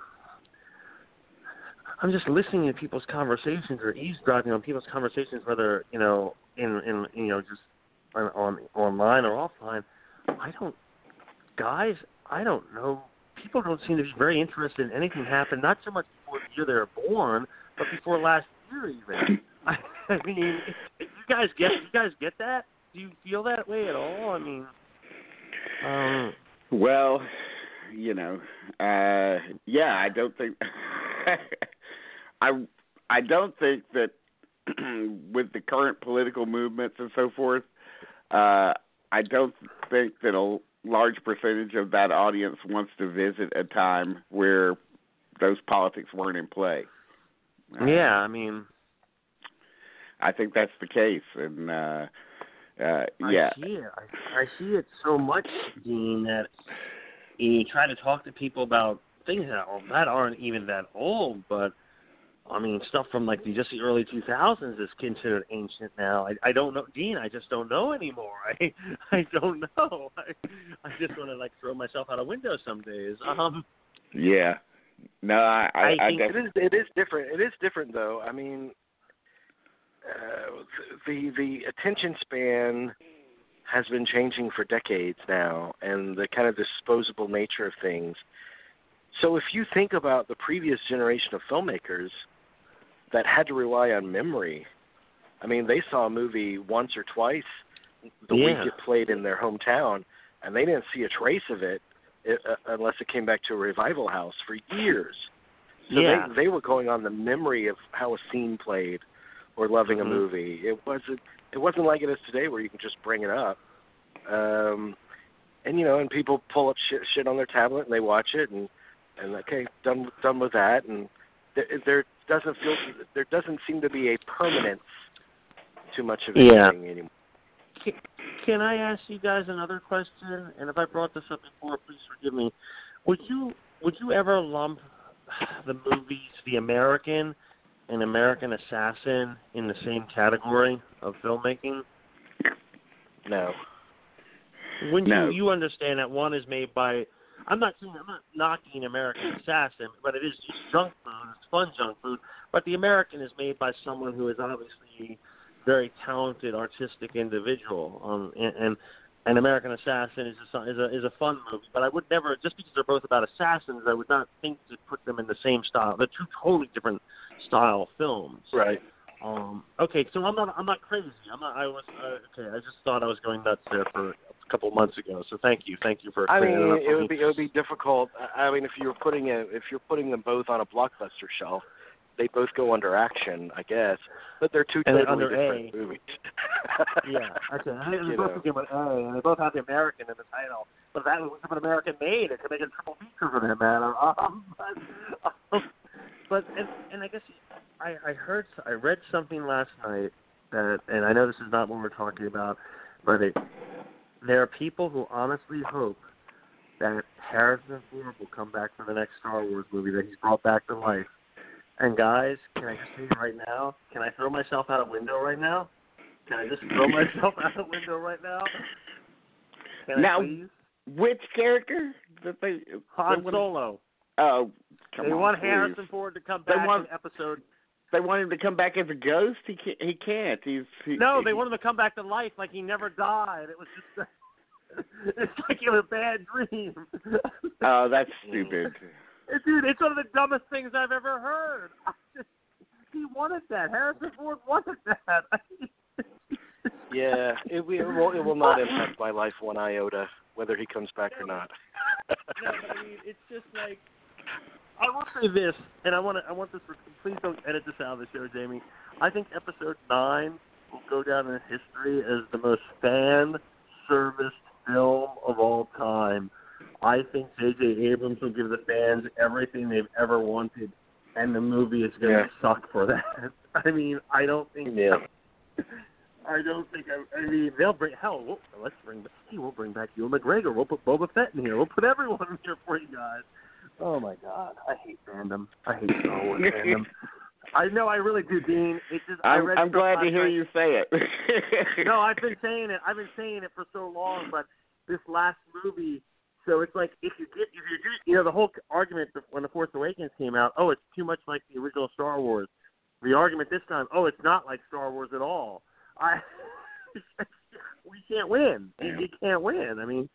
I'm just listening to people's conversations or eavesdropping on people's conversations, whether you know in in you know just on, on online or offline. I don't, guys. I don't know. People don't seem to be very interested in anything happen. Not so much before the year they were born, but before last year even. I, (laughs) I mean, you guys get you guys get that? Do you feel that way at all? I mean, um, well, you know, uh yeah, I don't think (laughs) I I don't think that (clears throat) with the current political movements and so forth, uh I don't think that a large percentage of that audience wants to visit a time where those politics weren't in play. Uh, yeah, I mean, I think that's the case, and uh, uh, yeah, I see it. I, I see it so much, Dean, that you try to talk to people about things that that aren't even that old, but I mean, stuff from like the, just the early 2000s is considered ancient now. I, I don't know, Dean. I just don't know anymore. (laughs) I I don't know. I I just want to like throw myself out a window some days. Um. Yeah. No, I I, I, I think it is it is different. It is different though. I mean, uh, the the attention span has been changing for decades now, and the kind of disposable nature of things. So if you think about the previous generation of filmmakers that had to rely on memory, I mean, they saw a movie once or twice the yeah. week it played in their hometown, and they didn't see a trace of it, it uh, unless it came back to a revival house for years. So yeah. they they were going on the memory of how a scene played or loving mm-hmm. a movie. It wasn't it wasn't like it is today where you can just bring it up. Um and you know, and people pull up shit, shit on their tablet and they watch it and and okay, done done with that and there, there doesn't feel there doesn't seem to be a permanence too much of anything yeah. anymore. Can, can I ask you guys another question? And if I brought this up before, please forgive me. Would you would you ever lump the movies The American an American Assassin in the same category of filmmaking? No. When no. you you understand that one is made by I'm not saying I'm not knocking American Assassin, but it is just junk food. It's fun junk food. But the American is made by someone who is obviously a very talented artistic individual. Um, and, and an American Assassin is a, is a is a fun movie, but I would never just because they're both about assassins, I would not think to put them in the same style. They're two totally different style films. Right. Um, okay, so I'm not I'm not crazy. I'm not. I was uh, okay. I just thought I was going nuts there for a couple months ago. So thank you, thank you for. I mean, it up would be it would be difficult. I mean, if you're putting a if you're putting them both on a blockbuster shelf, they both go under action, I guess. But they're two And totally they're different A. movies. (laughs) yeah. Okay. And they both begin with A, and they both have the American in the title. But that was an American made. It could make a triple feature for them, man. (laughs) Um, but, um, (laughs) but and, and I guess I I heard I read something last night that, and I know this is not what we're talking about, but it there are people who honestly hope that Harrison Ford will come back for the next Star Wars movie that he's brought back to life. And guys, can I just say right now? Can I throw myself out a window right now? Can I just throw (laughs) myself out a window right now? Can Now, which character that they Han they Solo. Oh, come they on, want please. Harrison Ford to come They back want- in episode. They want him to come back as a ghost. He can't. He can't. He's he, No, they he, want him to come back to life like he never died. It was just. (laughs) it's like in a bad dream. Oh, that's (laughs) stupid. Dude, it's one of the dumbest things I've ever heard. Just, he wanted that. Harrison Ford wanted that. (laughs) yeah, it, will- it will it will not impact my life one iota whether he comes back or not. (laughs) no, I mean, it's just like I will say this, and I want to. I want this. For, please don't edit this out of the show, Jamie. I think episode nine will go down in history as the most fan serviced film of all time. I think J.J. Abrams will give the fans everything they've ever wanted, and the movie is going to Yeah. suck for that. (laughs) I mean, I don't think. Yeah. (laughs) I don't think. I, I mean, they'll bring hell. We'll, let's bring. Hey, we'll bring back Ewan McGregor. We'll put Boba Fett in here. We'll put everyone (laughs) in here for you guys. Oh my God, I hate fandom. I hate Star Wars fandom. I know I really do, Dean. It's just I I'm, read I'm glad to hear night. you say it. no, I've been saying it. I've been saying it for so long, but this last movie. So it's like if you get if you do you know the whole argument when the Force Awakens came out. Oh, it's too much like the original Star Wars. The argument this time. Oh, it's not like Star Wars at all. I (laughs) we can't win. You, you can't win. I mean,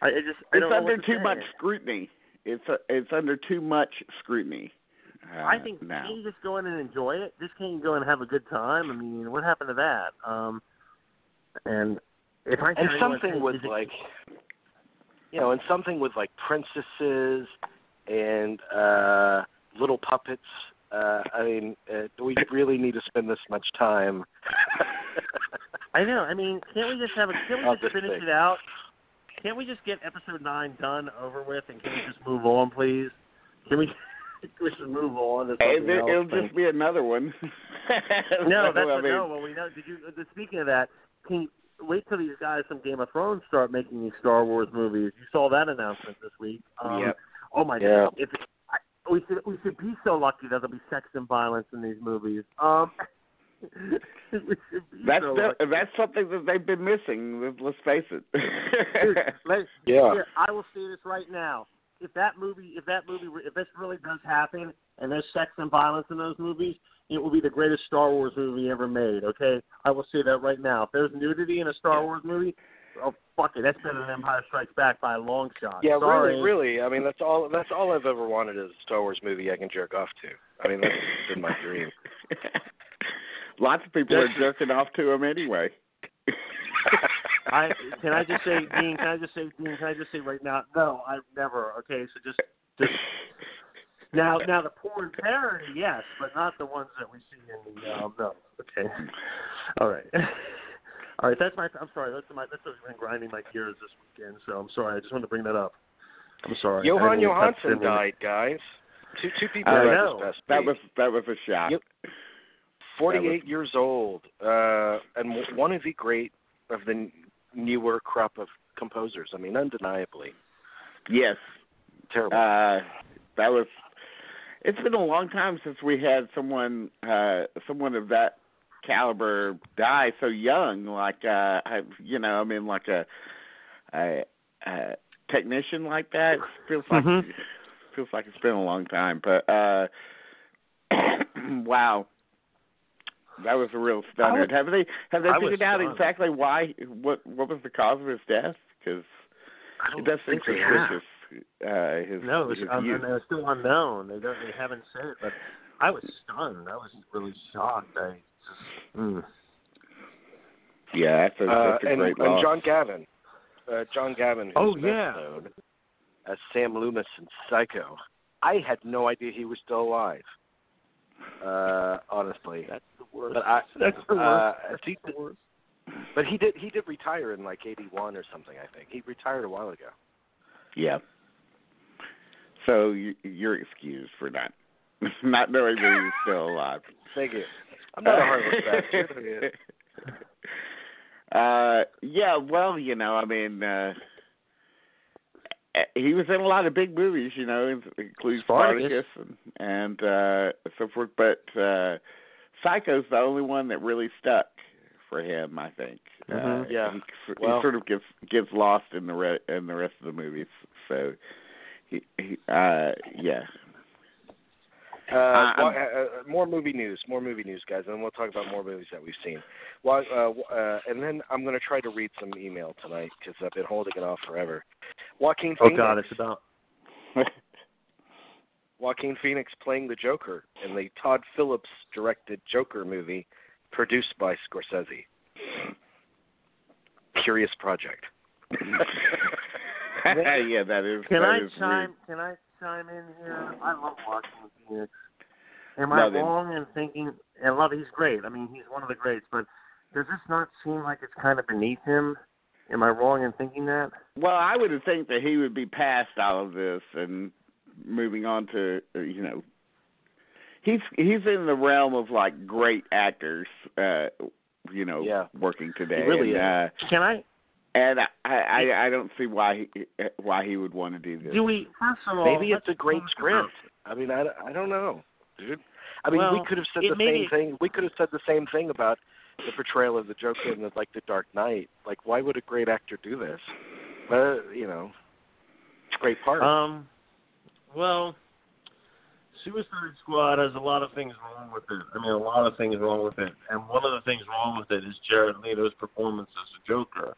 I it just I it's don't under what to too say. much scrutiny. It's a, it's under too much scrutiny. Uh, I think now. can't you just go in and enjoy it? Just can't you go and have a good time? I mean, what happened to that? Um, and if I and something was like you know and something with like princesses and uh little puppets uh i mean uh, do we really need to spend this much time (laughs) I know. I mean, can't we just have a? Can't we Of just finish thing. it out? Can't we just get episode nine done over with, and can we just move on, please? Can we? (laughs) can we just move on to Hey, something there- else? it'll just be another one. (laughs) no, So, that's I what, mean, no. Well, we know. Did you? Uh, speaking of that, can you wait till these guys from Game of Thrones start making these Star Wars movies? You saw that announcement this week. Um, Yep. Oh my Yeah. god! If I, we should we should be so lucky that there'll be sex and violence in these movies. Um, (laughs) we should be That's so the, that's something that they've been missing. let's- Let's face it. Dude, let, (laughs) Yeah. Here, I will say this right now. If that movie, if that movie, if this really does happen, and there's sex and violence in those movies, it will be the greatest Star Wars movie ever made. Okay, I will say that right now. If there's nudity in a Star Wars movie, oh fuck it, that's better than Empire Strikes Back by a long shot. yeah Sorry. really really i mean that's all that's all i've ever wanted is a star wars movie i can jerk off to i mean that's been my dream (laughs) Lots of people are jerking off to him anyway. (laughs) I can I just say, Dean? Can I just say, Dean? Can I just say right now? No, I've never. Okay, so just just now now the porn parody, yes, but not the ones that we see in the um, no. Okay, all right, (laughs) all right. That's my. I'm sorry. That's my. That's what's been grinding my gears this weekend. So I'm sorry. I just wanted to bring that up. I'm sorry. I Jóhann didn't mean to touch- Jóhannsson didn't died guys two two people I know. this That was that was a shock. Yep. 48 years old, uh, and one of the great of the newer crop of composers. I mean, undeniably Yes. terrible. Uh that was it's been a long time since we had someone uh someone of that caliber die so young like uh I, you know i mean like a a, a technician like that It feels like Mhm. feels like it's been a long time but uh (clears throat) wow that was a real stunner. was- have they have they I figured out stunned. exactly why what what was the cause of his death? Because it does seem they have. Suspicious. Uh, his No, it's, his um, youth. it's still unknown. They don't. They haven't said it, but I was stunned. I was really shocked. I just. Mm. Yeah, that's a, Uh, that's a and, great and loss. John Gavin, uh, John Gavin, who's Oh, yeah. known as Sam Loomis in Psycho. I had no idea he was still alive. Uh, honestly, That's the worst. but I, That's the worst. uh, That's he, the worst. but he did he did retire in like '81 or something. I think he retired a while ago. Yeah. So you, you're excused for not (laughs) not knowing that he's still alive. Thank you. I'm not a heartless bastard. (laughs) Uh, yeah, well, you know, I mean, uh, he was in a lot of big movies, you know, including Spartacus. Spartacus and, and uh, so forth. But uh, Psycho's the only one that really stuck for him, I think. Uh, Mhm. Yeah. he, Well- he sort of gets gets lost in the re- in the rest of the movies. So, he, he uh, yeah. Uh, Uh, well, uh, uh, more movie news, more movie news, guys, and then we'll talk about more movies that we've seen. Well, uh, uh, and then I'm going to try to read some email tonight because I've been holding it off forever. Joaquin Oh Phoenix, God, it's about. (laughs) Joaquin Phoenix playing the Joker in the Todd Phillips directed Joker movie, produced by Scorsese. Curious project. (laughs) (laughs) yeah, that is. Can that I is chime? weird. Can I chime in here? I love watching Phoenix. Am I Love wrong in thinking? And love, he's great. I mean, he's one of the greats. But does this not seem like it's kind of beneath him? Am I wrong in thinking that? Well, I would think that he would be past all of this and moving on to uh, you know he's he's in the realm of like great actors uh you know Yeah. working today He really and, is. uh Can I? And I, I I don't see why he why he would want to do this. Do we? First of all, Maybe it's a great script. I mean, I, I don't know, dude. I mean, Well, we could have said the may- same thing. We could have said the same thing about the portrayal of the Joker in the, like the Dark Knight. Like, why would a great actor do this? Uh, you know, it's a great part. Um, well, Suicide Squad has a lot of things wrong with it. I mean, a lot of things wrong with it, and one of the things wrong with it is Jared Leto's performance as the Joker.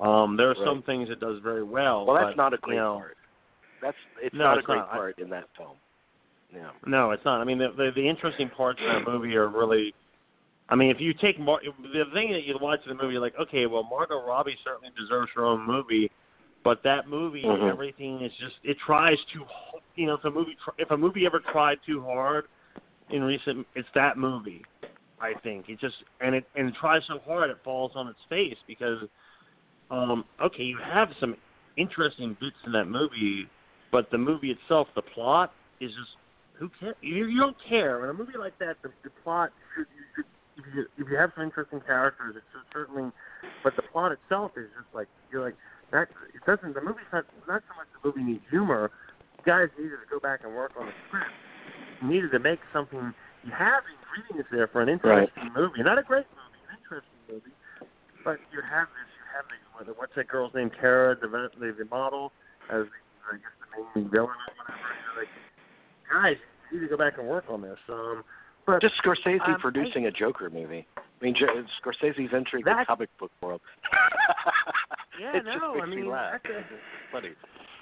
Um, there are Right. some things it does very well. well, that's but, not a great you know, part. That's it's No, not a great not. I- part in that film. Yeah. No, it's not. I mean, the the, the interesting parts in that movie are really. I mean, if you take Mar- the thing that you watch in the movie, you're like, okay, well, Margot Robbie certainly deserves her own movie, but that movie, Mhm. everything is just it tries too. You know, if a movie if a movie ever tried too hard in recent, it's that movie. I think it just and it and it tries so hard it falls on its face because, um, okay, you have some interesting bits in that movie, but the movie itself, the plot is just who cares? You, you don't care in a movie like that. The, the plot should you should if you if you have some interesting characters, it should certainly. But the plot itself is just like you're like that. It doesn't. The movie's not not so much the movie needs humor. Guys needed to go back and work on the script. You needed to make something. You have ingredients there for an interesting movie, not a great movie, an interesting movie. But you have this. You have these. Whether what's that girl's name? Tara, the the, the model, as I guess the main villain or whatever. You're like, guys, you need to go back and work on this. Um, but Just Scorsese um, producing a Joker movie. I mean, J- Scorsese's entering the comic book world. (laughs) (laughs) Yeah, it just no, makes I me mean, laugh. that's a- It's funny.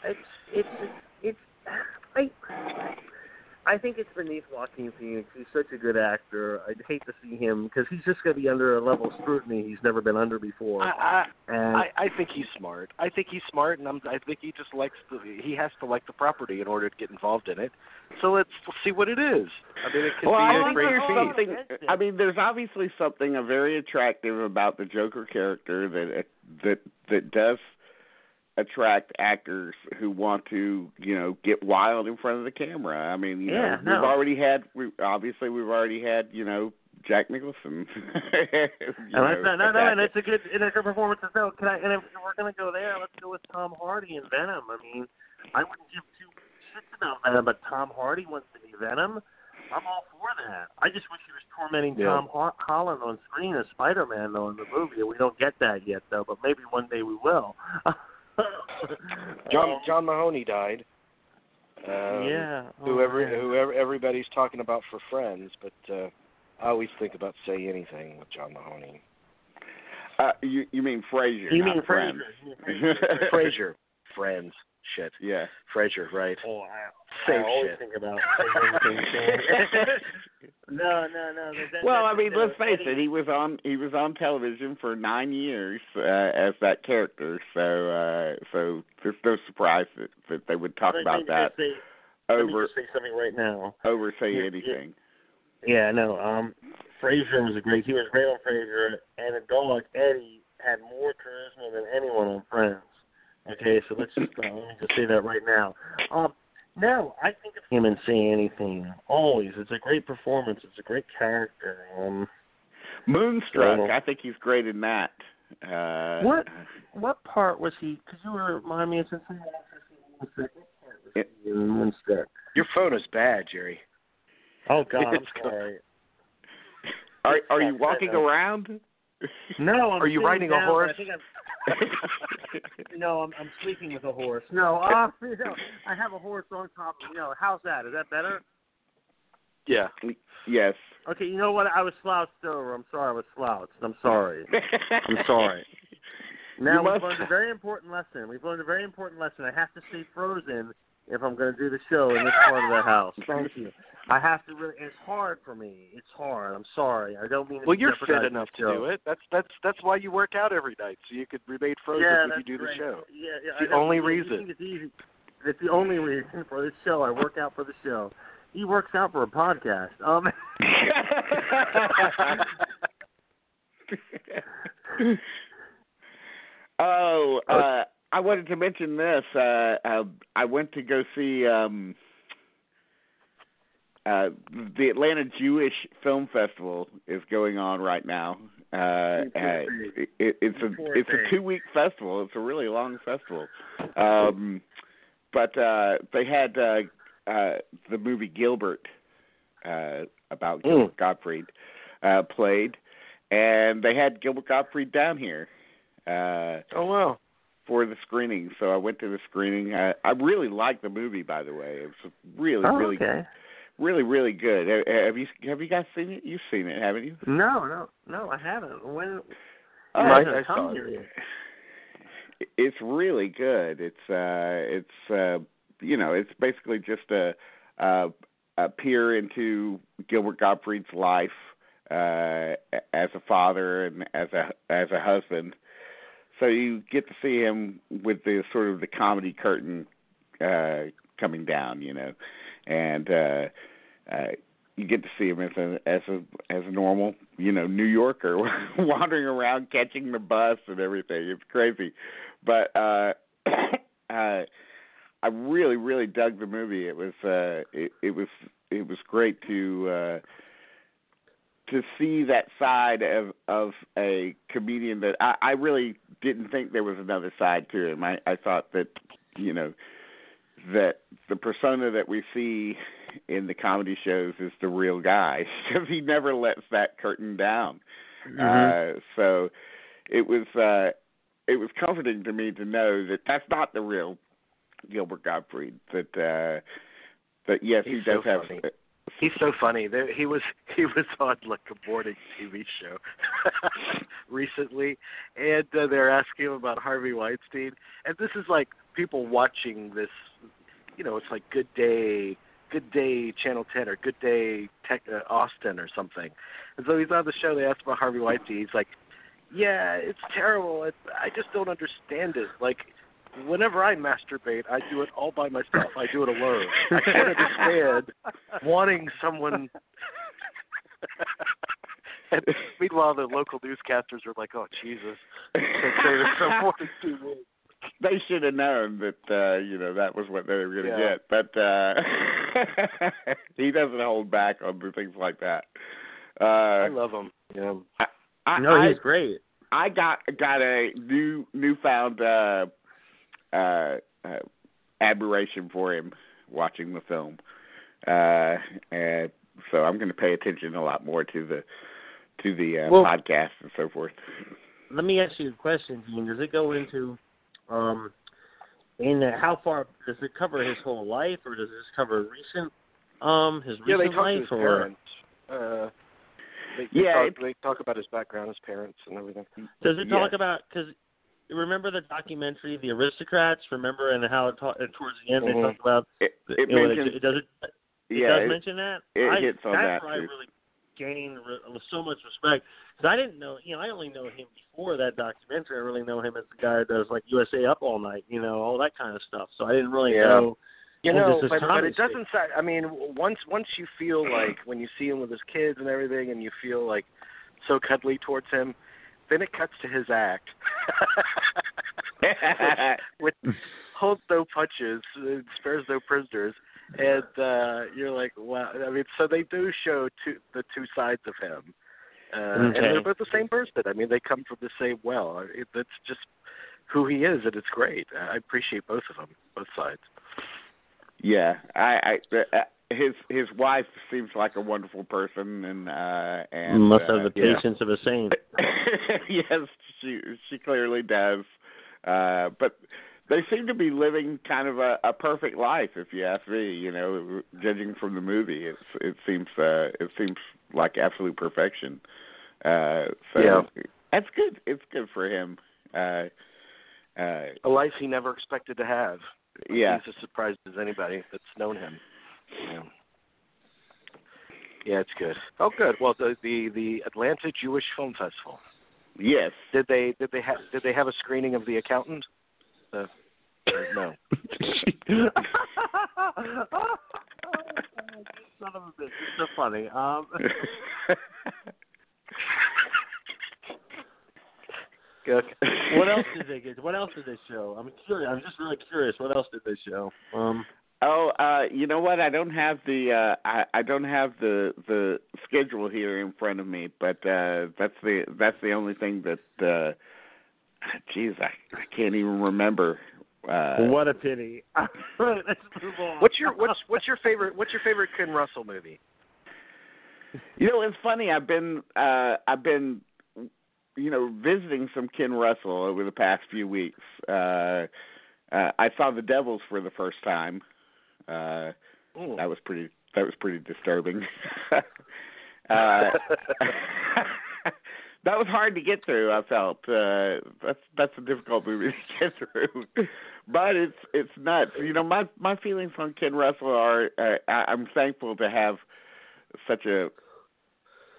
it's it's it's I I think it's beneath Joaquin Phoenix. He's such a good actor. I'd hate to see him because he's just going to be under a level of scrutiny he's never been under before. I, and I, I I think he's smart. I think he's smart, and I'm, I think he just likes the. He has to like the property in order to get involved in it. So let's, let's see what it is. I mean, it could well, be I a great there's feat. something. I mean, there's obviously something uh, very attractive about the Joker character that that that does attract actors who want to, you know, get wild in front of the camera. I mean, you Yeah, know, no. we've already had. We obviously we've already had, you know, Jack Nicholson. (laughs) you oh, And know, that's not, no, no, and it's a good, and a good performance as well. Can I? And if we're gonna go there, let's go with Tom Hardy and Venom. I mean, I wouldn't give two shits about Venom, but Tom Hardy wants to be Venom. I'm all for that. I just wish he was tormenting Yeah. Tom Ho- Holland on screen as Spider-Man, though, in the movie. We don't get that yet, though, but maybe one day we will. (laughs) (laughs) John Um, John Mahoney died. Um, yeah. Oh, Whoever man. whoever everybody's talking about for Friends, but uh, I always think about say anything with John Mahoney. Uh, you you mean Frasier? You not mean Friends. Frasier? (laughs) Frasier. Frasier, Friends, shit. Yeah. Frasier, right? Oh, I, Same I always shit. think about (laughs) (laughs) no, no, no. That, that, Well, that, I mean, let's face Eddie- it. He was on he was on television for nine years uh, as that character. So uh, so there's no surprise that, that they would talk let about just that Say, let me over just say something right now. over say Yeah, yeah. anything. Yeah, no. Um, Frasier was a great. He was great on Frasier, and a dog Eddie had more charisma than anyone on Friends. Okay, so let's just uh, let just say that right now. Um, no, I think of him and say anything. Always, it's a great performance. It's a great character. Um, Moonstruck. So- I think he's great in that. Uh, What? what part was he? Could you were remind me? of something? watched this in Moonstruck, part was he in Moonstruck? Your phone is bad, Jerry. Oh God, I'm (laughs) sorry. Are are you walking around? No, I'm Are you sitting riding a horse? I think I'm, (laughs) no, I'm I'm sleeping with a horse. No, uh, (laughs) no, I have a horse on top of me. No, how's that? Is that better? Yeah. yes. Okay, you know what? I was slouched over. I'm sorry, I was slouched. I'm sorry. I'm sorry. (laughs) Now You we've must- learned a very important lesson. We've learned a very important lesson. I have to stay frozen if I'm going to do the show in this part of the house. Thank you. I have to really. It's hard for me. It's hard. I'm sorry. I don't mean. to Well, you're fit enough to do it. That's that's that's why you work out every night, so you could remain frozen yeah, when you do great. the show. Yeah, yeah. It's the I know. only reason. think It's easy. It's the only reason for the show. I work out for the show. He works out for a podcast. Um. (laughs) oh, uh, I wanted to mention this. Uh, uh, I went to go see um, uh, the Atlanta Jewish Film Festival is going on right now. Uh, You poor uh, thing. it, it's a it's a two week festival. It's a really long festival. Um, but uh, they had uh, uh, the movie Gilbert uh, about Mm. Gilbert Gottfried uh, played, and they had Gilbert Gottfried down here uh, Oh wow. for the screening. So I went to the screening. I, I really liked the movie, by the way. It was really, oh, really, okay. Really, really good. Have you have you guys seen it? You've seen it, haven't you? No, no, no, I haven't. When? Oh, I- I saw it. It's really good. It's uh, it's uh, you know, it's basically just a, a, a peer into Gilbert Gottfried's life uh, as a father and as a as a husband. So you get to see him with the sort of the comedy curtain uh, coming down, you know, and uh, uh, you get to see him as a as a as a normal, you know, New Yorker (laughs) wandering around catching the bus and everything. It's crazy, but uh, (coughs) uh, I really really dug the movie. It was uh, it, it was it was great to. Uh, to see that side of of a comedian that I, I really didn't think there was another side to him. I, I thought that you know that the persona that we see in the comedy shows is the real guy (laughs) because he never lets that curtain down. Mm-hmm. Uh, so it was uh, it was comforting to me to know that that's not the real Gilbert Gottfried. That uh, that yes, He's he does so have. funny. He's so funny. There, he was (laughs) he was on like a morning TV show (laughs) recently, and uh, they're asking him about Harvey Weinstein, and this is like people watching this. You know, it's like Good Day, Good Day Channel 10 or Good Day Tech, uh, Austin or something. And so he's on the show. They asked about Harvey Weinstein. He's like, "Yeah, it's terrible. It, I just don't understand it. Like, whenever I masturbate, I do it all by myself. I do it alone. I can't understand wanting someone." (laughs) and meanwhile, the local newscasters are like, "Oh Jesus, can't say this for more than (laughs) two weeks." (laughs) they should have known that uh you know that was what they were going to Yeah. get but uh (laughs) he doesn't hold back on the things like that I uh love him. Yeah. I, no, I he's great. I got got a new newfound uh uh, uh admiration for him watching the film uh and so I'm going to pay attention a lot more to the to the uh, Well- podcast and so forth Let me ask you a question, Gene. Does it go into um in uh, how far does it cover his whole life or does this cover recent um his Yeah, they recent talk to life his or parents. Uh, they, they Yeah, talk, it- they talk about his background, his parents, and everything. does it talk Yes. about because remember the documentary The Aristocrats remember and how it ta- uh, towards the end Mhm. they talk about it, the- it mentions it, does it it yeah does it- mention that it I, hits on that's that, where I really gained re- so much respect because I didn't know you know I only know him before that documentary I really know him as the guy that does like USA Up All Night you know all that kind of stuff so I didn't really Yeah. know You know, but, but it doesn't. I mean, once once you feel (clears throat) like when you see him with his kids and everything, and you feel like so cuddly towards him, then it cuts to his act, (laughs) (laughs) with holds no punches, uh, spares no prisoners, and uh you're like, wow. I mean, so they do show two the two sides of him, uh, and they're both the same person. I mean, they come from the same well. It, that's just who he is, and it's great. I appreciate both of them, both sides. Yeah, I, I uh, his his wife seems like a wonderful person, and uh and must uh, have the yeah. patience of a saint (laughs) yes, she she clearly does. Uh but they seem to be living kind of a, a perfect life, if you ask me. You know, judging from the movie, it's it seems uh it seems like absolute perfection. Uh So Yeah. that's good. It's good for him. Uh uh A life he never expected to have. yeah. He's as surprised as anybody that's known him. Yeah. Yeah, it's good. Oh, good. Well, the the the Atlanta Jewish Film Festival. Yes. Did they did they have did they have a screening of The Accountant? Uh, no. (laughs) (laughs) Son of a bitch, it's so funny. Um, (laughs) Good. what else did they get? What else did they show? I'm curious. I'm just really curious. What else did they show? Um, Oh, uh, you know what? I don't have the uh I, I don't have the the schedule here in front of me, but uh that's the that's the only thing that uh (laughs) geez, I, I can't even remember. Uh what a pity. (laughs) Let's move on. What's your what's what's your favorite what's your favorite Ken Russell movie? You know, it's funny. I've been uh I've been you know visiting some Ken Russell over the past few weeks. Uh, uh I saw The Devils for the first time. Uh that was pretty that was pretty disturbing. (laughs) uh that was hard to get through. I felt uh, that's that's a difficult movie (laughs) to get through, but it's it's nuts. You know, my my feelings on Ken Russell are uh, I, I'm thankful to have such a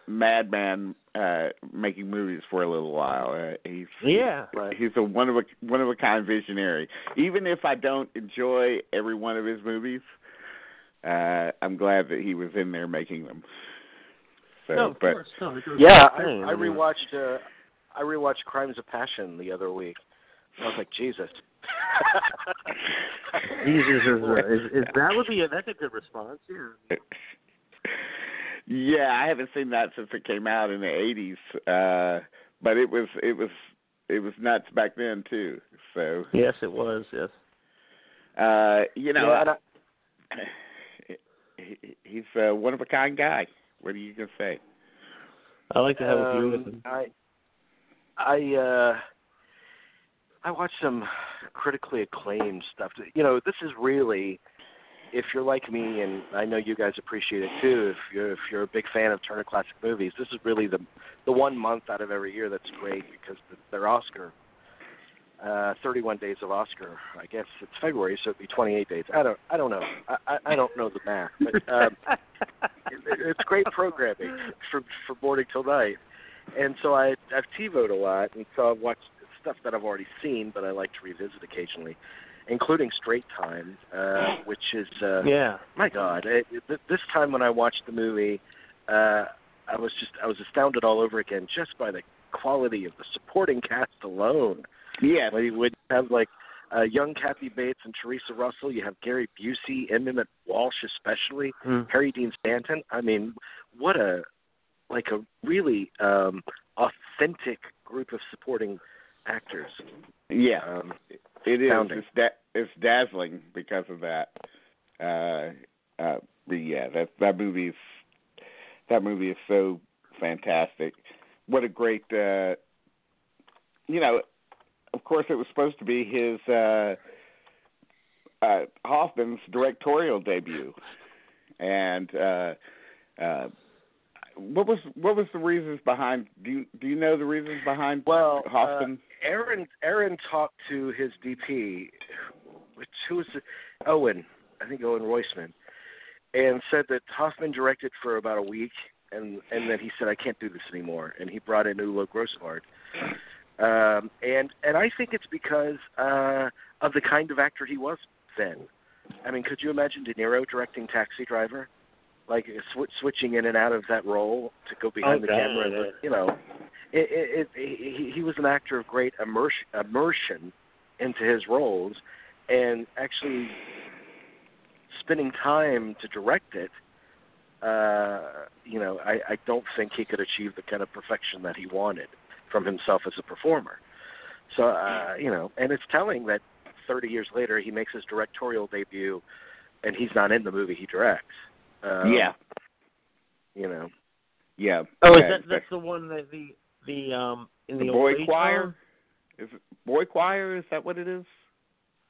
madman uh, making movies for a little while. Uh, he's Yeah. Right. he's a one of a one of a kind visionary. Even if I don't enjoy every one of his movies, uh, I'm glad that he was in there making them. So, no, of but course. No, Yeah, I, saying. I rewatched. Uh, I rewatched Crimes of Passion the other week. I was like, Jesus. (laughs) (laughs) Jesus is, uh, is, is that would be a, that's a good response. Yeah. yeah, I haven't seen that since it came out in the '80s. Uh, but it was it was it was nuts back then too. So Yes, it was. Yes. uh, you know, Yeah, and I- (clears throat) he, he's a one of a kind guy. What are you gonna say? I like to have a few um, with him. I, I, uh, I watched some critically acclaimed stuff. You know, this is really, if you're like me, and I know you guys appreciate it too. If you're if you're a big fan of Turner Classic Movies, this is really the the one month out of every year that's great because they're Oscar. Uh, 31 days of Oscar. I guess it's February, so it'd be 28 days. I don't. I don't know. I, I, I don't know the math, but um, (laughs) it, it's great programming from from morning till night. And so I I've TiVoed a lot, and so I've watched stuff that I've already seen, but I like to revisit occasionally, including Straight Time, uh, which is uh, yeah. my God. It, it, this time when I watched the movie, uh, I was just I was astounded all over again just by the quality of the supporting cast alone. When you would have like uh, young Kathy Bates and Theresa Russell, you have Gary Busey, Emmet Walsh especially, Mm. Harry Dean Stanton. I mean, what a like a really um authentic group of supporting actors. Yeah. Um, It is. It's da- it's dazzling because of that. Uh, uh, but yeah, that that movie is that movie is so fantastic. What a great, uh, you know. Of course, it was supposed to be his uh, uh, Hoffman's directorial debut, and uh, uh, what was what was the reasons behind? Do you do you know the reasons behind well, Hoffman? Uh, Aaron Aaron talked to his DP, which who was? Owen, I think Owen Roizman, and said that Hoffman directed for about a week, and and then he said I can't do this anymore, and he brought in Ulu Grosbard. Um, and and I think it's because uh, of the kind of actor he was then. I mean, could you imagine De Niro directing Taxi Driver? Like sw- switching in and out of that role to go behind Oh, the God, camera, yeah. you know, it, it, it, he, he was an actor of great immersion, immersion into his roles, and actually spending time to direct it. Uh, you know, I, I don't think he could achieve the kind of perfection that he wanted from himself as a performer. So, uh, you know, and it's telling that 30 years later he makes his directorial debut, and he's not in the movie he directs. Um, yeah, you know. yeah. Oh, is yeah, that that's the one that the the um in the, The boy choir? home? Is it boy choir? Is that what it is?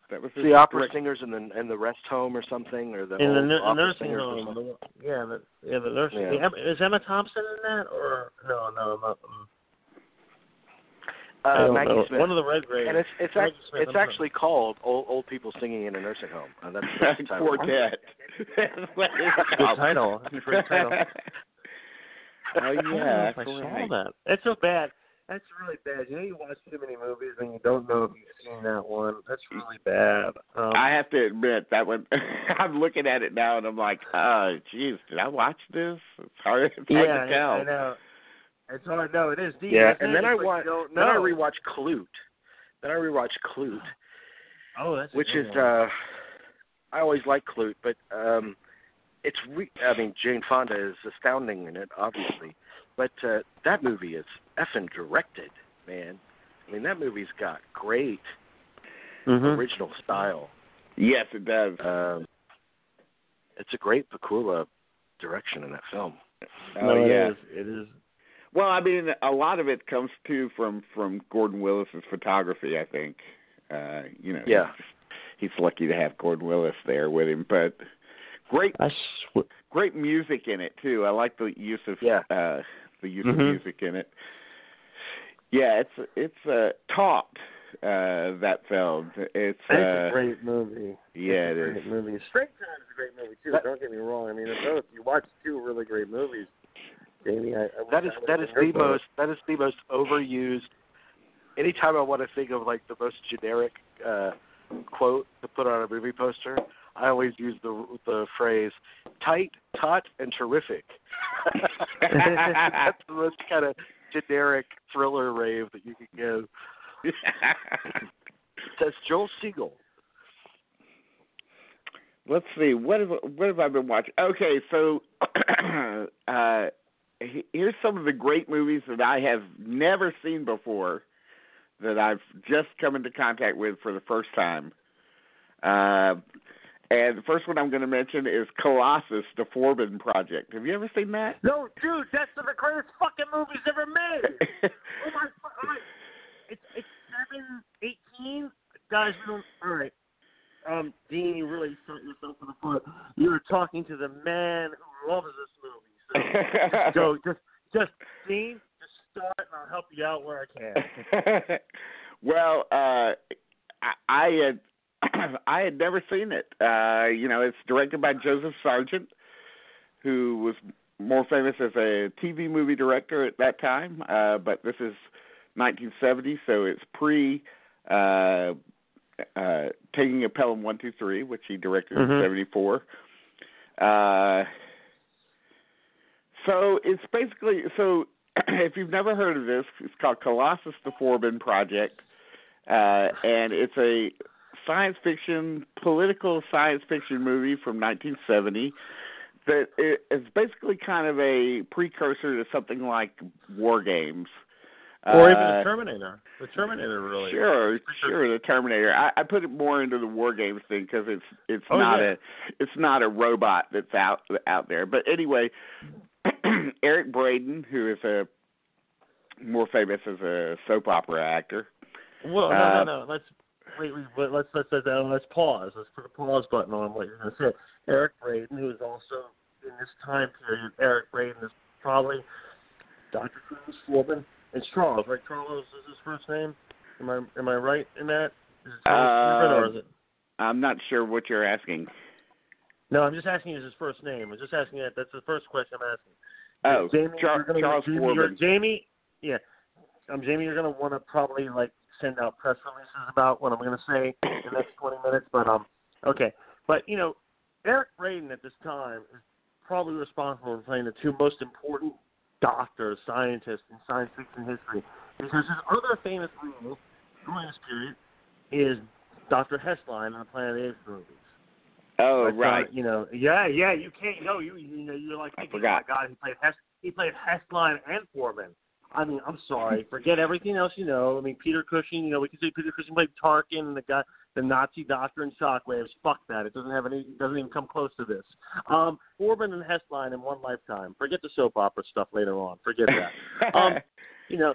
That was the opera direct- singers in the in the rest home or something, or the in the old nu- opera nursing home. The, yeah, the yeah the nursing. Yeah. is Emma Thompson in that or no no no? um, I Uh, Maggie know. Smith. One of the Redgraves. and it's it's Maggie act- Smith, it's I'm sorry. actually called old old people singing in a nursing home. Uh, that's, that's the (laughs) title. Quartet. That's what it's Good title. That's a great title. (laughs) oh I don't know yeah, if I saw right. that. That's so bad. That's really bad. You know, you watch too many movies and you don't know if you've seen that one. That's really bad. Um, I have to admit that one. (laughs) I'm looking at it now and I'm like, oh, jeez, did I watch this? It's hard. It's hard yeah, to tell. I know. It's hard. No, it is deep. Yeah, That's and then I It's watch you don't then I rewatch Klute. Then I rewatch Klute, Oh, that's a which good is one. uh I always like Klute, but um it's re- I mean Jane Fonda is astounding in it, obviously, but uh, that movie is effing directed, man. I mean that movie's got great Mhm. original style. Yes, it does. Um, it's a great Pakula direction in that film. Oh no, yeah. it is. It is. Well, I mean, a lot of it comes too from from Gordon Willis's photography. I think, uh, you know, Yeah. he's, he's lucky to have Gordon Willis there with him. But great, I sw- great music in it too. I like the use of Yeah. uh, the use of Mhm. music in it. Yeah, it's it's uh, taut uh, that film. It's it's uh, a great movie. yeah, it's it a is. great movie. Straight Time is a great movie too. That- don't get me wrong. I mean, both. You watch two really great movies, Jamie. I, I That wish is I would've that is the most that is the most overused. Anytime I want to think of like the most generic uh, quote to put on a movie poster, I always use the the phrase "tight, taut, and terrific." (laughs) That's the most kind of generic thriller rave that you can give. (laughs) That's Joel Siegel. Let's see. What have what have I been watching? Okay, so (clears throat) uh, he- here's some of the great movies that I have never seen before that I've just come into contact with for the first time. Uh, and the first one I'm going to mention is Colossus: The Forbin Project. Have you ever seen that? No, dude, that's one of the greatest fucking movies ever made. (laughs) oh my, right. It's it's seven eighteen. Guys, we don't. All right. Um, Dean, you really shot yourself in the foot. You were talking to the man who loves this movie. (laughs) So, just, just Dean, just start, and I'll help you out where I can. (laughs) well, uh, I, I had (clears throat) I had never seen it. Uh, you know, it's directed by Joseph Sargent, who was more famous as a TV movie director at that time. Uh, but this is 1970, so it's pre uh, uh, Taking a Pelham One Two Three, which he directed Mhm. in '74. Uh, so it's basically so. (clears throat) if you've never heard of this, it's called Colossus: The Forbin Project, uh, and it's a science fiction, political science fiction movie from 1970 that it's basically kind of a precursor to something like War Games. or even Uh, the Terminator. The Terminator, really. Sure, sure. The Terminator. I, I put it more into the War Games thing because it's it's Oh, not yeah. a it's not a robot that's out out there. But anyway, Eric Braeden, who is a more famous as a soap opera actor. Well, no, Uh, no, no. Let's wait. wait let's let's let's, uh, let's pause. Let's put a pause button on what you're going to say. Eric Braeden, who is also in this time period, Eric Braden is probably Dr. Cruz. It's Charles, right? Charles is his first name. Am I am I right in that? Is it Charles Foreman, or Uh, is it? I'm not sure what you're asking. No, I'm just asking. Is his first name? I'm just asking that. That's the first question I'm asking. Oh, Jamie, Char- gonna, Charles Jamie, you're- Foreman. Jamie, yeah, um, Jamie, you're gonna want to probably like send out press releases about what I'm gonna say in the next 20 minutes. But um, okay, but you know, Eric Braeden at this time is probably responsible for playing the two most important doctors, scientists in science fiction history, because his other famous role during this period is Dr. Hasslein on the Planet of the Apes movies. Oh, Like, uh, right. you know, yeah, yeah. You can't. No, you you know, you're like, I forgot. Oh my God, he played Hess. He played Hasslein and Foreman. I mean, I'm sorry. Forget everything else you know. I mean, Peter Cushing. You know, we can say Peter Cushing played Tarkin, and the guy, the Nazi doctor in Shockwaves. Fuck that. It doesn't have any. It doesn't even come close to this. Um, Foreman and Hasslein in one lifetime. Forget the soap opera stuff later on. Forget that. (laughs) um, you know,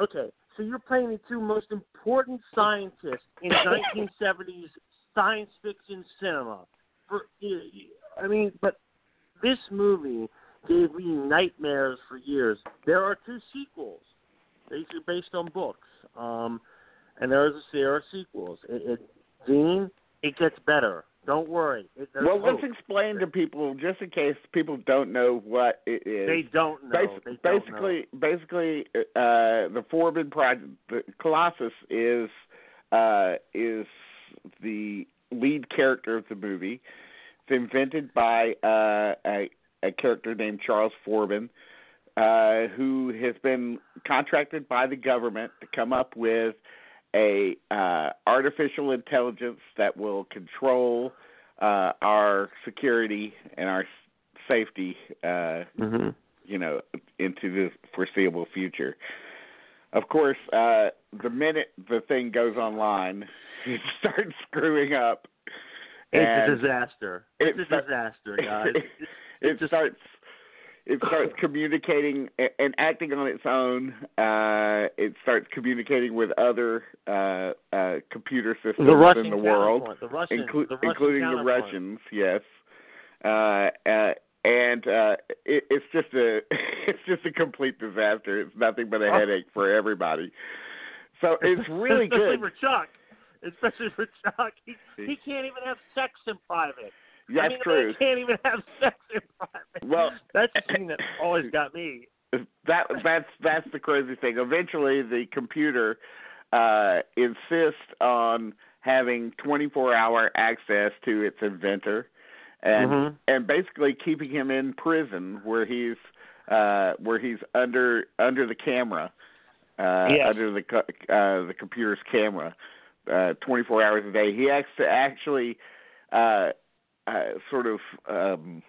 okay, so you're playing the two most important scientists in (laughs) 1970s science fiction cinema. For, I mean, but this movie gave me nightmares for years. There are two sequels. These are based on books, um, and there's there are sequels. It, it, Dean, it gets better. Don't worry. It, well, let's explain to people just in case people don't know what it is. They don't know. Bas- they don't basically, basically, uh, the Forbin Project, the Colossus is uh, is the lead character of the movie. It's invented by uh, a, a character named Charles Forbin, uh, who has been contracted by the government to come up with a uh, artificial intelligence that will control uh, our security and our safety. Uh, know. hmm you know, into the foreseeable future. Of course, uh, the minute the thing goes online, (laughs) it starts screwing up. It's a disaster. it It's a disaster, guys. (laughs) it It's just- starts it starts (laughs) communicating and acting on its own. Uh, it starts communicating with other uh, uh, computer systems the in the world, the Russian, inclu- the Russian including the Russians. Yes, uh, uh, and uh, it, it's just a it's just a complete disaster. It's nothing but a headache for everybody. So it's really good. for Chuck. Especially for Chuck. He, he can't even have sex in private. That's I mean, true. man can't even have sex in private. Well, that's the thing that always got me. that that's that's the crazy thing. Eventually, the computer uh, insists on having 24-hour access to its inventor, and Mhm. and basically keeping him in prison where he's uh, where he's under under the camera, uh, Yes. under the co- uh, the computer's camera, uh, 24 hours a day. He has to actually uh, uh, sort of. Um,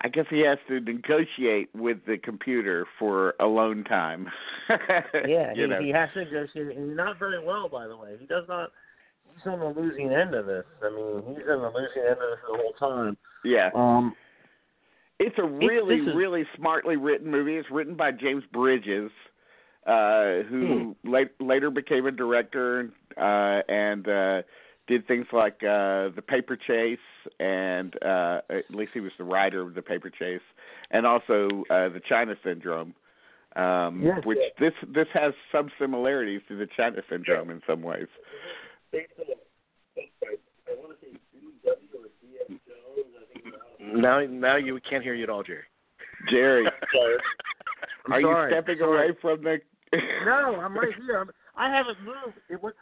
I guess he has to negotiate with the computer for alone time. (laughs) Yeah, he, know. he has to negotiate, and not very well, by the way. He does not. He's on the losing end of this. I mean, he's on the losing end of this the whole time. yeah. Um, It's a really, this is- really smartly written movie. It's written by James Bridges, uh, who Hmm. late, later became a director uh, and uh, did things like uh, The Paper Chase, and uh, at least he was the writer of The Paper Chase, and also uh, The China Syndrome. Um, Yes. which this this has some similarities to the China Syndrome in some ways. Now, now you can't hear you at all, Jerry. Jerry, (laughs) are sorry. you stepping Sorry. away from the? No, I'm right here. I'm, I haven't moved. It was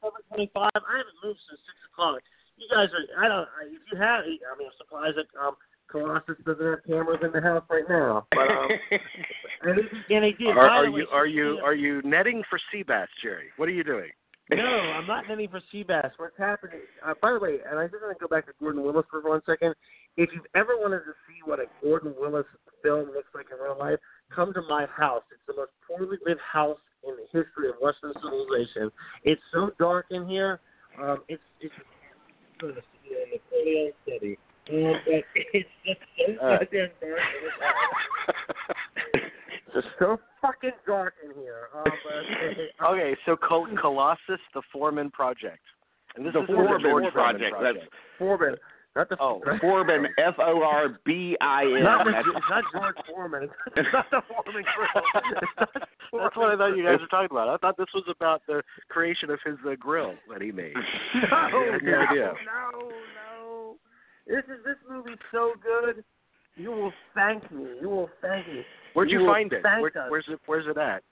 seven twenty-five. I haven't moved since six o'clock. You guys are. I don't. I- If you have, I mean, I'm surprised that um, Colossus doesn't have cameras in the house right now. But um, (laughs) and they, and they did. Are, are you are you are you netting for sea bass, Jerry? What are you doing? No, I'm not netting for sea bass. What's happening? Uh, by the way, and I just want to go back to Gordon Willis for one second. If you've ever wanted to see what a Gordon Willis film looks like in real life, come to my house. It's the most poorly lit house in the history of Western civilization. It's so dark in here. Um, it's it's sort of a Napoleon study. Um, but it's just so Uh. goddamn dark. in this house. It's so fucking dark in here. Um, but, okay, so Col- Colossus, the Foreman Project, and this the is Foreman George Project. Foreman That's Foreman, not the Oh, Foreman, F O R B I N. Not, the, That's- it's not George Foreman. It's not (laughs) the Foreman grill. It's not the That's what I thought you guys were talking about. I thought this was about the creation of his uh, grill that he made. (laughs) No, no idea. no, no. This is this movie's so good. You will thank me. You will thank me. Where'd you, will find it? Where, where's it? Where's it at?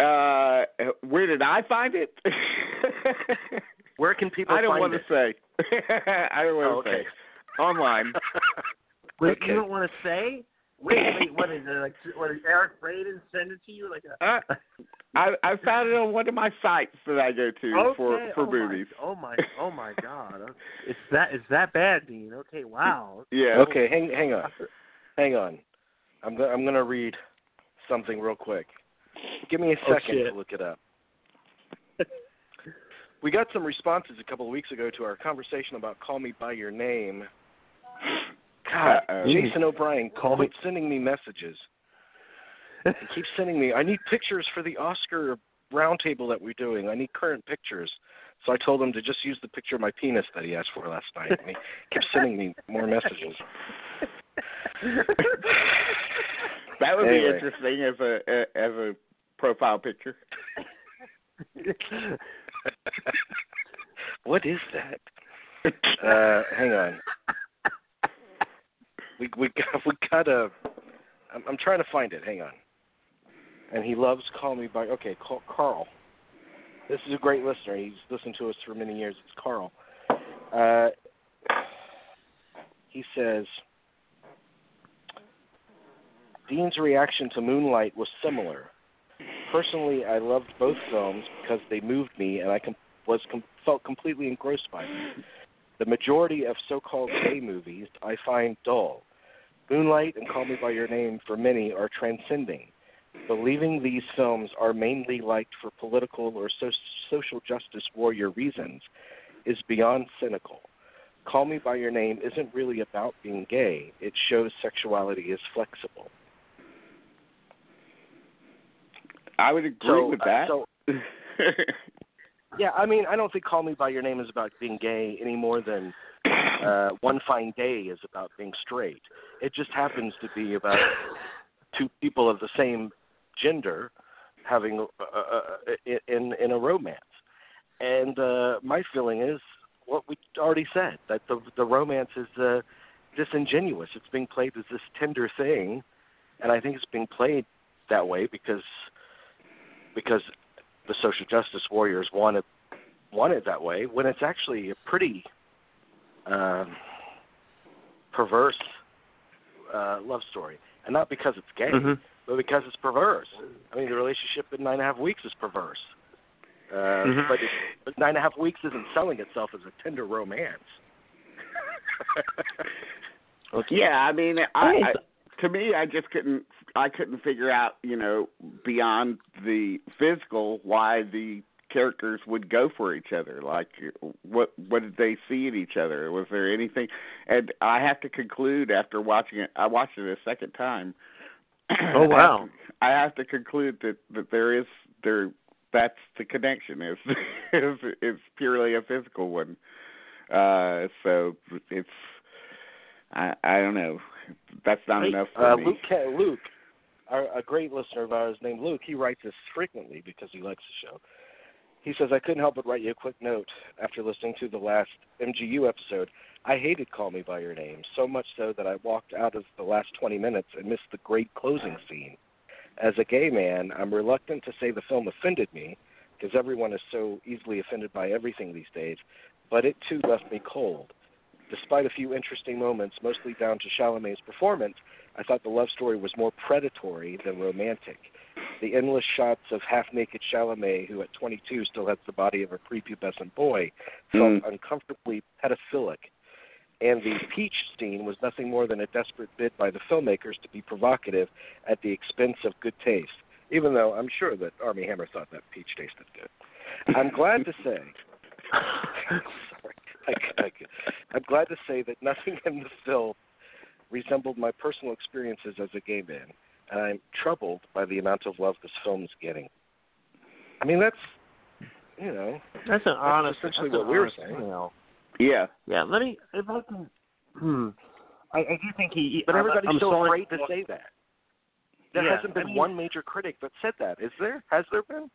Uh, where did I find it? Where can people I don't find want it? to say. (laughs) I (laughs) don't want Oh, to okay. say. Online. Wait, okay. you don't want to say? Wait, wait, what is it? Like, what did Eric Braeden send it to you? Like a. Uh, I I found it on one of my sites that I go to Okay. for for oh movies. My, oh my, oh my (laughs) God! It's that it's that bad, Dean. Okay, wow. Yeah. Okay, hang hang on, hang on. I'm go- I'm gonna read something real quick. Give me a Oh, second shit. to look it up. We got some responses a couple of weeks ago to our conversation about "Call Me by Your Name." God, Uh-oh. Jason O'Brien, Call me- sending me messages. He keeps (laughs) sending me. I need pictures for the Oscar roundtable that we're doing. I need current pictures. So I told him to just use the picture of my penis that he asked for last night. And he kept sending me more messages. (laughs) That would Anyway. be interesting as a a- as a profile picture. (laughs) (laughs) what is that? (laughs) Uh, hang on. (laughs) We we got we got a. I'm, I'm trying to find it. Hang on. And he loves call me by. Okay, call, Carl. This is a great listener. He's listened to us for many years. It's Carl. Uh, he says Dean's reaction to Moonlight was similar. Personally, I loved both films because they moved me, and I com- was com- felt completely engrossed by them. The majority of so-called gay movies I find dull. Moonlight and Call Me by Your Name for many are transcending. Believing these films are mainly liked for political or so- social justice warrior reasons is beyond cynical. Call Me by Your Name isn't really about being gay. It shows sexuality is flexible. I would agree So, with uh, that. so- (laughs) Yeah, I mean, I don't think Call Me by Your Name is about being gay any more than uh, One Fine Day is about being straight. It just happens to be about two people of the same gender having uh, uh, uh, in in a romance. And uh, my feeling is what we already said that the the romance is uh, disingenuous. It's being played as this tender thing, and I think it's being played that way because because the social justice warriors want it want it that way when it's actually a pretty um, perverse uh, love story, and not because it's gay, Mhm. but because it's perverse. I mean, the relationship in nine and a half weeks is perverse, uh, Mhm. but, it, but nine and a half weeks isn't selling itself as a tender romance. (laughs) yeah, I mean, I, Hey, I to me, I just couldn't. I couldn't figure out, you know, beyond the physical, why the characters would go for each other. Like, what what did they see in each other? Was there anything? And I have to conclude after watching it. I watched it a second time. Oh, wow. (clears throat) I have to conclude that that there is there. That's the connection. Is (laughs) is it's purely a physical one. Uh, so it's I I don't know. That's not Hey, enough for uh, me. Luke, Luke, our, a great listener of ours named Luke, he writes us frequently because he likes the show. He says, I couldn't help but write you a quick note after listening to the last MGU episode. I hated Call Me By Your Name, so much so that I walked out of the last 20 minutes and missed the great closing scene. As a gay man, I'm reluctant to say the film offended me, because everyone is so easily offended by everything these days, but it too left me cold. Despite a few interesting moments, mostly down to Chalamet's performance, I thought the love story was more predatory than romantic. The endless shots of half-naked Chalamet, who at 22 still has the body of a prepubescent boy, felt Mm. uncomfortably pedophilic. And the peach scene was nothing more than a desperate bid by the filmmakers to be provocative at the expense of good taste, even though I'm sure that Armie Hammer thought that peach tasted good. I'm glad to say. (laughs) I, I, I'm glad to say that nothing (laughs) in the film resembled my personal experiences as a gay man, and I'm troubled by the amount of love this film is getting. I mean, that's you know, That's an honest. essentially that's what we were saying. email. Yeah. Yeah, let me. If I can. Hmm. I, I do think he. but I'm- everybody's I'm so sorry. afraid to say that. There Yeah, hasn't been I mean- one major critic that said that. Is there? Has there been?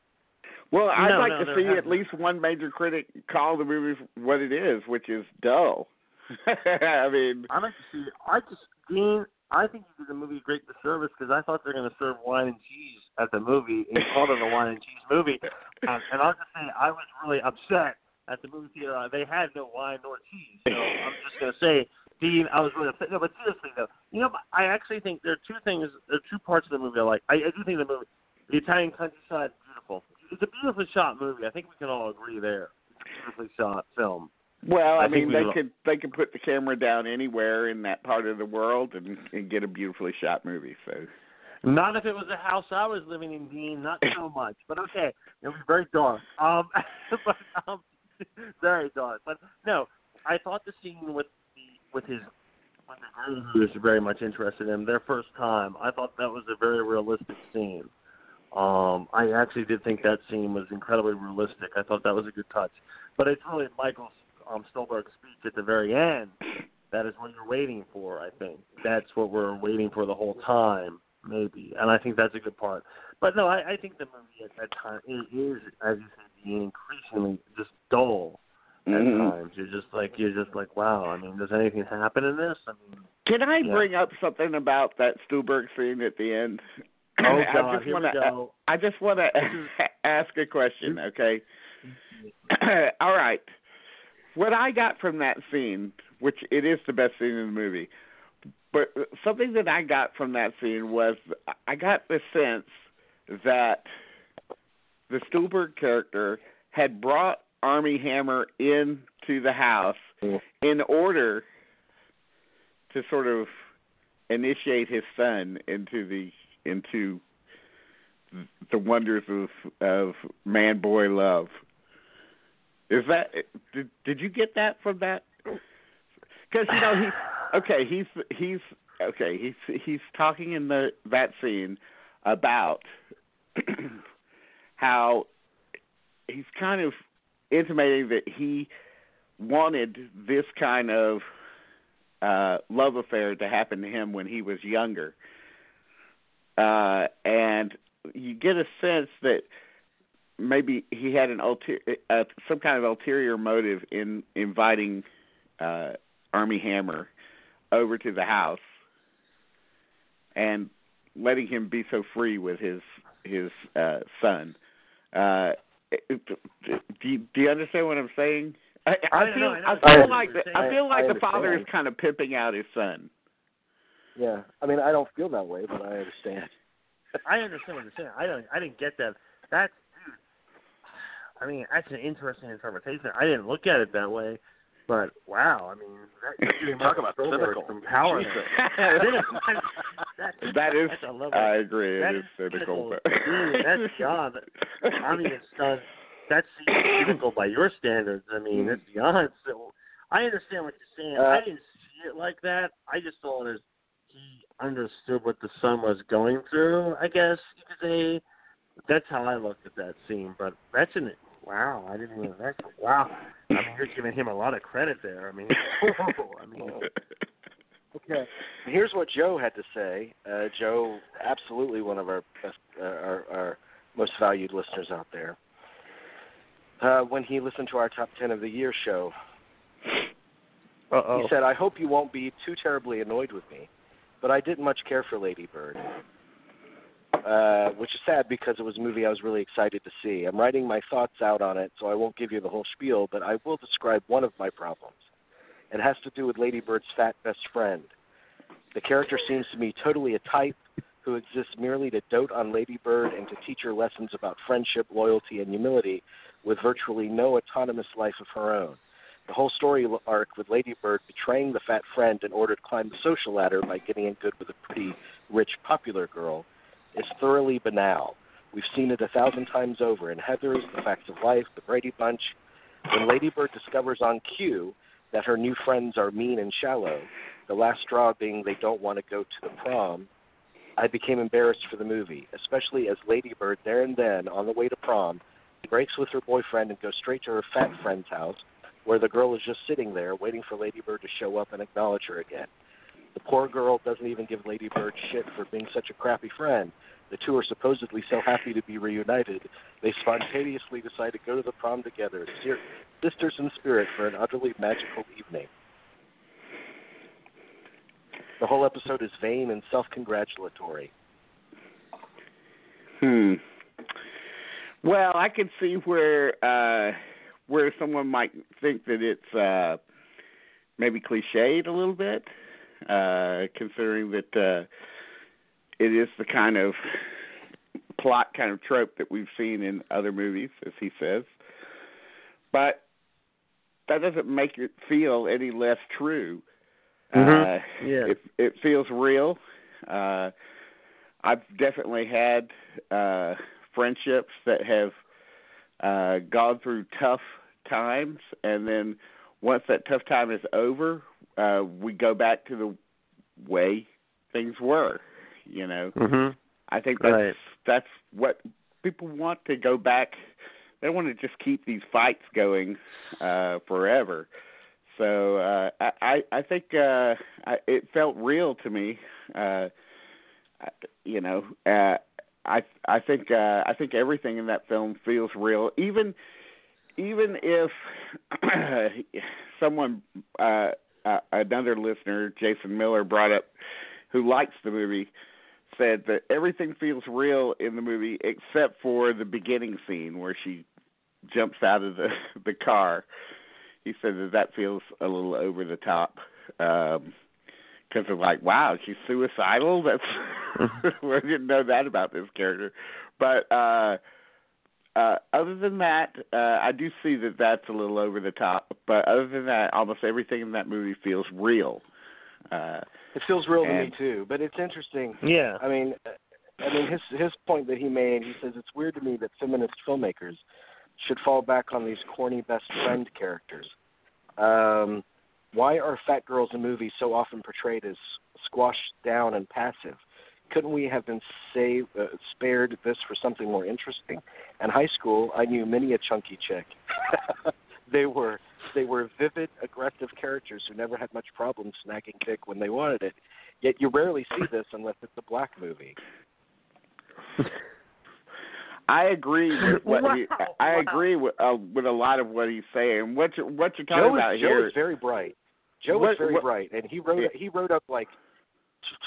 Well, I'd No, like no, to see at least one major critic call the movie what it is, which is dull. (laughs) I mean, I like to see. I just Dean. I think you did the movie a great disservice because I thought they were going to serve wine and cheese at the movie and called it a wine and cheese movie. (laughs) Um, and I'll just say I was really upset at the movie theater. They had no wine nor cheese. So I'm just going to say, Dean, I was really upset. No, but seriously though, you know, I actually think there are two things. There are two parts of the movie I like. I, I do think the movie, the Italian countryside, is beautiful. It's a beautifully shot movie. I think we can all agree there. It's a beautifully shot film. well, I, I mean, we they will- could they could put the camera down anywhere in that part of the world and, and get a beautifully shot movie. So, Not if it was a house I was living in, Dean. Not so (laughs) much. But okay, it was very dark. Um, (laughs) but um, (laughs) very dark. But no, I thought the scene with the with his with the who is very much interested in their first time. I thought that was a very realistic scene. Um, I actually did think that scene was incredibly realistic. I thought that was a good touch. But it's really Michael um, Stuhlbarg's speech at the very end that is what you're waiting for. I think that's what we're waiting for the whole time, maybe, and I think that's a good part. But no, I, I think the movie at that time is, is as you said, being increasingly just dull at Mhm. times. You're just like you're just like, wow. I mean, does anything happen in this? I mean, can I Yeah. bring up something about that Stuhlbarg scene at the end? Oh (clears throat) I god, just wanna. I just want to ask a question, okay? (clears throat) All right. What I got from that scene, which it is the best scene in the movie, but something that I got from that scene was I got the sense that the Stuhlbarg character had brought Armie Hammer into the house Mm. in order to sort of initiate his son into the into the wonders of of man boy love. Is that did did you get that from that? because you know he's (sighs) okay. He's he's okay. He's he's talking in the that scene about (clears throat) how he's kind of intimating that he wanted this kind of uh love affair to happen to him when he was younger uh and you get a sense that maybe he had an ulterior uh, some kind of ulterior motive in inviting uh Armie Hammer over to the house and letting him be so free with his his uh son uh do you, do you understand what I'm saying? I, I, I feel know, I know. I feel I like the, I feel like the father is kind of pimping out his son. Yeah, I mean, I don't feel that way, but I understand. I understand what you're saying. I don't. I didn't get that. That's. I mean, that's an interesting interpretation. I didn't look at it that way, but wow. I mean, that, (laughs) you Talk about Spielberg cynical. Some power. Jesus. (laughs) there. That's- (laughs) that is, that's a level. I agree, that it is cynical. cynical. But Dude, that's beyond. I mean, it's done. That's cynical by your standards. I mean, it's beyond. So I understand what you're saying. Uh, I didn't see it like that. I just saw it as he understood what the son was going through. I guess you could say. That's how I looked at that scene. But that's an wow. I didn't even. That's wow. I mean, you're giving him a lot of credit there. I mean, (laughs) I mean, Okay. Here's what Joe had to say. Uh, Joe, absolutely one of our best, uh, our, our most valued listeners out there. Uh, when he listened to our top ten of the year show, uh he said, "I hope you won't be too terribly annoyed with me, but I didn't much care for Lady Bird." Uh, which is sad because it was a movie I was really excited to see. I'm writing my thoughts out on it, so I won't give you the whole spiel, but I will describe one of my problems. It has to do with Lady Bird's fat best friend. The character seems to me totally a type who exists merely to dote on Lady Bird and to teach her lessons about friendship, loyalty, and humility with virtually no autonomous life of her own. The whole story arc with Lady Bird betraying the fat friend in order to climb the social ladder by getting in good with a pretty rich, popular girl is thoroughly banal. We've seen it a thousand times over in Heather's, The Facts of Life, The Brady Bunch. When Lady Bird discovers on cue that her new friends are mean and shallow, the last straw being they don't want to go to the prom, I became embarrassed for the movie, especially as Lady Bird there and then, on the way to prom, breaks with her boyfriend and goes straight to her fat friend's house, where the girl is just sitting there waiting for Lady Bird to show up and acknowledge her again. The poor girl doesn't even give Lady Bird shit for being such a crappy friend. The two are supposedly so happy to be reunited, they spontaneously decide to go to the prom together, sisters in spirit, for an utterly magical evening. The whole episode is vain and self-congratulatory. Hmm. Well, I can see where uh where someone might think that it's uh maybe cliched a little bit, uh considering that uh it is the kind of plot kind of trope that we've seen in other movies, as he says. But that doesn't make it feel any less true. Uh Yeah. it it feels real. Uh I've definitely had uh friendships that have uh gone through tough times and then once that tough time is over, uh we go back to the way things were, you know. Mhm. I think that's Right. that's what people want to go back. They want to just keep these fights going uh forever. So uh I I, I think uh I, it felt real to me. Uh you know, uh I I think uh I think everything in that film feels real even even if (clears throat) someone uh, uh another listener Jason Miller brought up who likes the movie said that everything feels real in the movie except for the beginning scene where she jumps out of the (laughs) the car. He said that that feels a little over the top um because of like, wow, she's suicidal. (laughs) That's we didn't know that about this character. But uh uh other than that, uh I do see that that's a little over the top. But other than that, almost everything in that movie feels real. Uh It feels real to me too, but it's interesting. Yeah. I mean, uh, I mean his his point that he made. He says it's weird to me that feminist filmmakers should fall back on these corny best friend characters. Um, Why are fat girls in movies so often portrayed as squashed down and passive? Couldn't we have been saved, uh, spared this for something more interesting? In high school, I knew many a chunky chick. (laughs) they were they were vivid, aggressive characters who never had much problem snagging dick when they wanted it. Yet you rarely see this unless it's a black movie. I agree with what wow, he. I wow. agree with uh, with a lot of what he's saying. What you what you're talking Joe about is, here? Joe is very bright. Joe was very what- bright, and he wrote Yeah. he wrote up like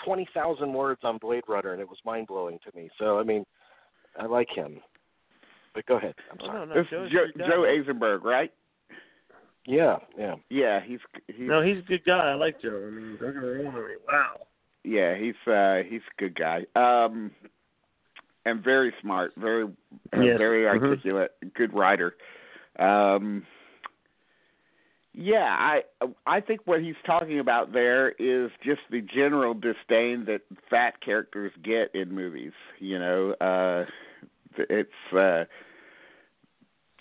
twenty thousand words on Blade Runner, and it was mind blowing to me. So I mean, I like him. But go ahead. I'm Oh, sorry. no, no, This is Joe, a good guy. Joe Eisenberg, right? Yeah, yeah. Yeah, he's he's No, he's a good guy. I like Joe. I mean, don't get me wrong. I mean, wow. yeah he's uh he's a good guy. Um, and very smart, very uh, Yes. very Mhm. articulate, good writer. Um, yeah, I I think what he's talking about there is just the general disdain that fat characters get in movies. You know, uh, it's uh,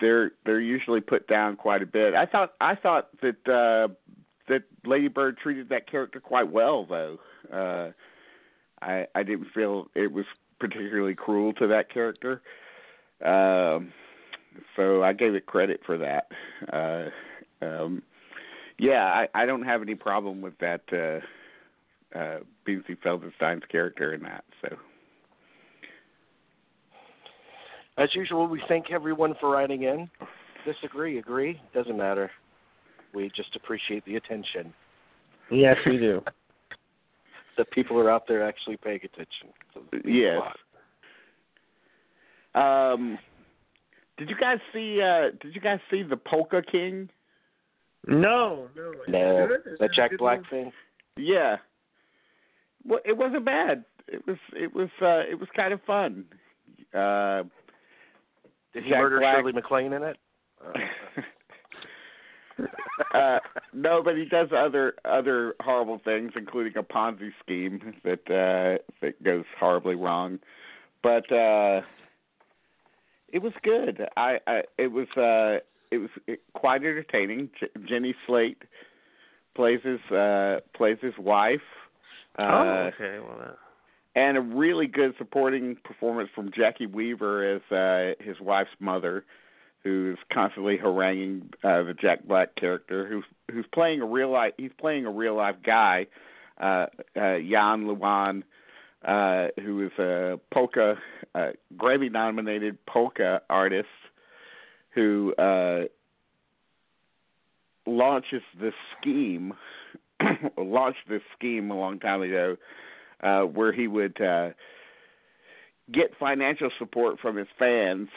they're they're usually put down quite a bit. I thought I thought that uh, that Lady Bird treated that character quite well, though. Uh, I I didn't feel it was particularly cruel to that character. Um, so I gave it credit for that. Uh, um, yeah, I, I don't have any problem with that uh, uh, Beanie Feldenstein's character in that. So As usual, we thank everyone for writing in. Disagree, agree, doesn't matter. We just appreciate the attention Yes, we do. (laughs) the people are out there actually paying attention. So it means a yes. Um, did you guys see? Uh, did you guys see the Polka King? No, no. No, good? Is that it a Jack Black movie? thing. Yeah. Well, it wasn't bad. It was. It was. Uh, it was kind of fun. Uh, Did he Jack murder Black- Shirley MacLaine in it? Uh, (laughs) uh, no, but he does other other horrible things, including a Ponzi scheme that uh, that goes horribly wrong. But uh, it was good. I, I it was uh, it was quite entertaining. J- Jenny Slate plays his uh, plays his wife. Uh, oh, okay. Well, that, and a really good supporting performance from Jacki Weaver as uh, his wife's mother, who's constantly haranguing uh, the Jack Black character, who's who's playing a real life. He's playing a real life guy, uh, uh, Jan Lewan, uh, who is a polka uh, Grammy nominated polka artist who uh, launches this scheme, (clears throat) launched this scheme a long time ago uh, where he would uh, get financial support from his fans